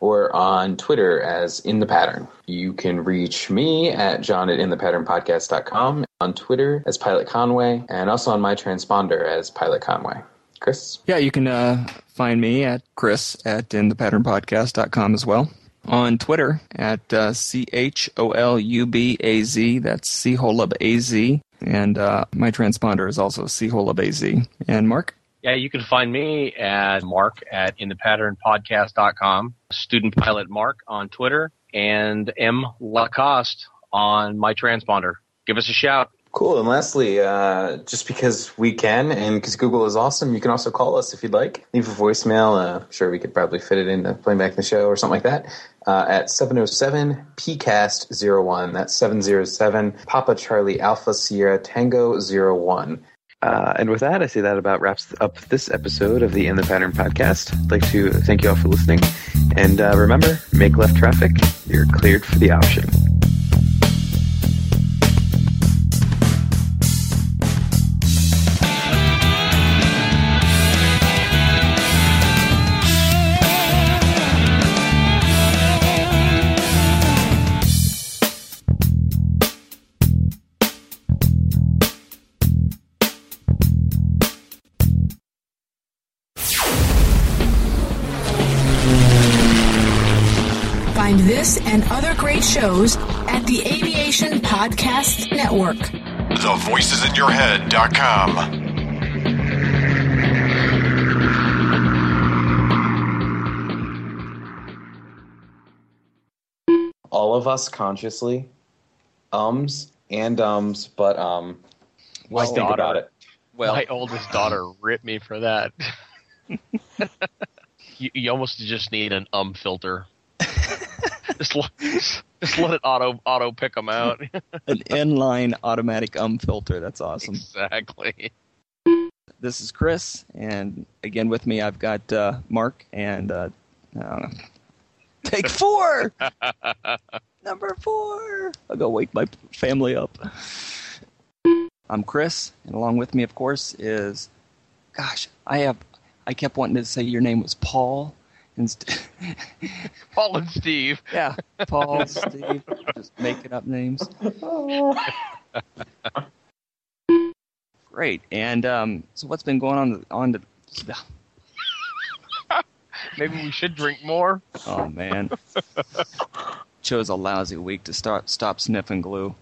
G: or on Twitter as In the Pattern. You can reach me at john at inthepatternpodcast.com, on Twitter as Pilot Conway, and also on my transponder as Pilot Conway. Chris?
F: Yeah, you can uh, find me at Chris at inthepatternpodcast.com as well. On Twitter at uh, C H O L U B A Z. That's C Holub A Z. And uh, my transponder is also C Holub A Z. And Mark?
H: Yeah, you can find me at mark at inthepatternpodcast.com, student pilot Mark on Twitter, and M Lacoste on my transponder. Give us a shout.
G: Cool. And lastly, uh, just because we can and because Google is awesome, you can also call us if you'd like. Leave a voicemail. Uh, I'm sure we could probably fit it into playing back the show or something like that. Uh, at 707 PCAST 01. That's 707 Papa Charlie Alpha Sierra Tango 01. Uh, and with that, I say that about wraps up this episode of the In the Pattern podcast. I'd like to thank you all for listening. And uh, remember, make left traffic. You're cleared for the option.
J: And other great shows at the Aviation Podcast Network.
K: TheVoicesInYourHead.com.
G: all of us consciously ums and ums, but um,
H: My
G: let's think
H: daughter.
G: about it.
F: Well,
H: my oldest daughter ripped me for that. you, you almost just need an um filter. just, let, just let it auto auto pick them out.
F: an inline automatic um filter. That's awesome.
H: exactly.
F: This is Chris, and again with me I've got uh, Mark and uh, know. take four, number four. I'll go wake my family up. I'm Chris, and along with me, of course, is gosh, I have I kept wanting to say your name was Paul. Inst-
H: Paul and Steve.
F: yeah, Paul, Steve, just making up names. Great, and um, so what's been going on on the?
H: Maybe we should drink more.
F: Oh man, chose a lousy week to start stop sniffing glue.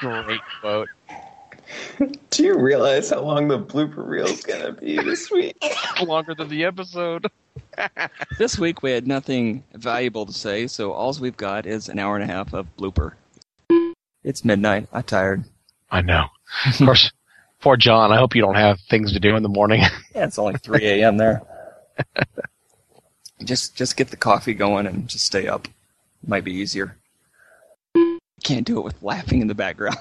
H: Great quote.
G: Do you realize how long the blooper reel is gonna be this week?
H: Longer than the episode.
F: This week we had nothing valuable to say, so all we've got is an hour and a half of blooper. It's midnight. I'm tired.
H: I know. Of course, poor John. I hope you don't have things to do in the morning.
F: Yeah, it's only 3 a.m. there. just just get the coffee going and just stay up. Might be easier. Can't do it with laughing in the background.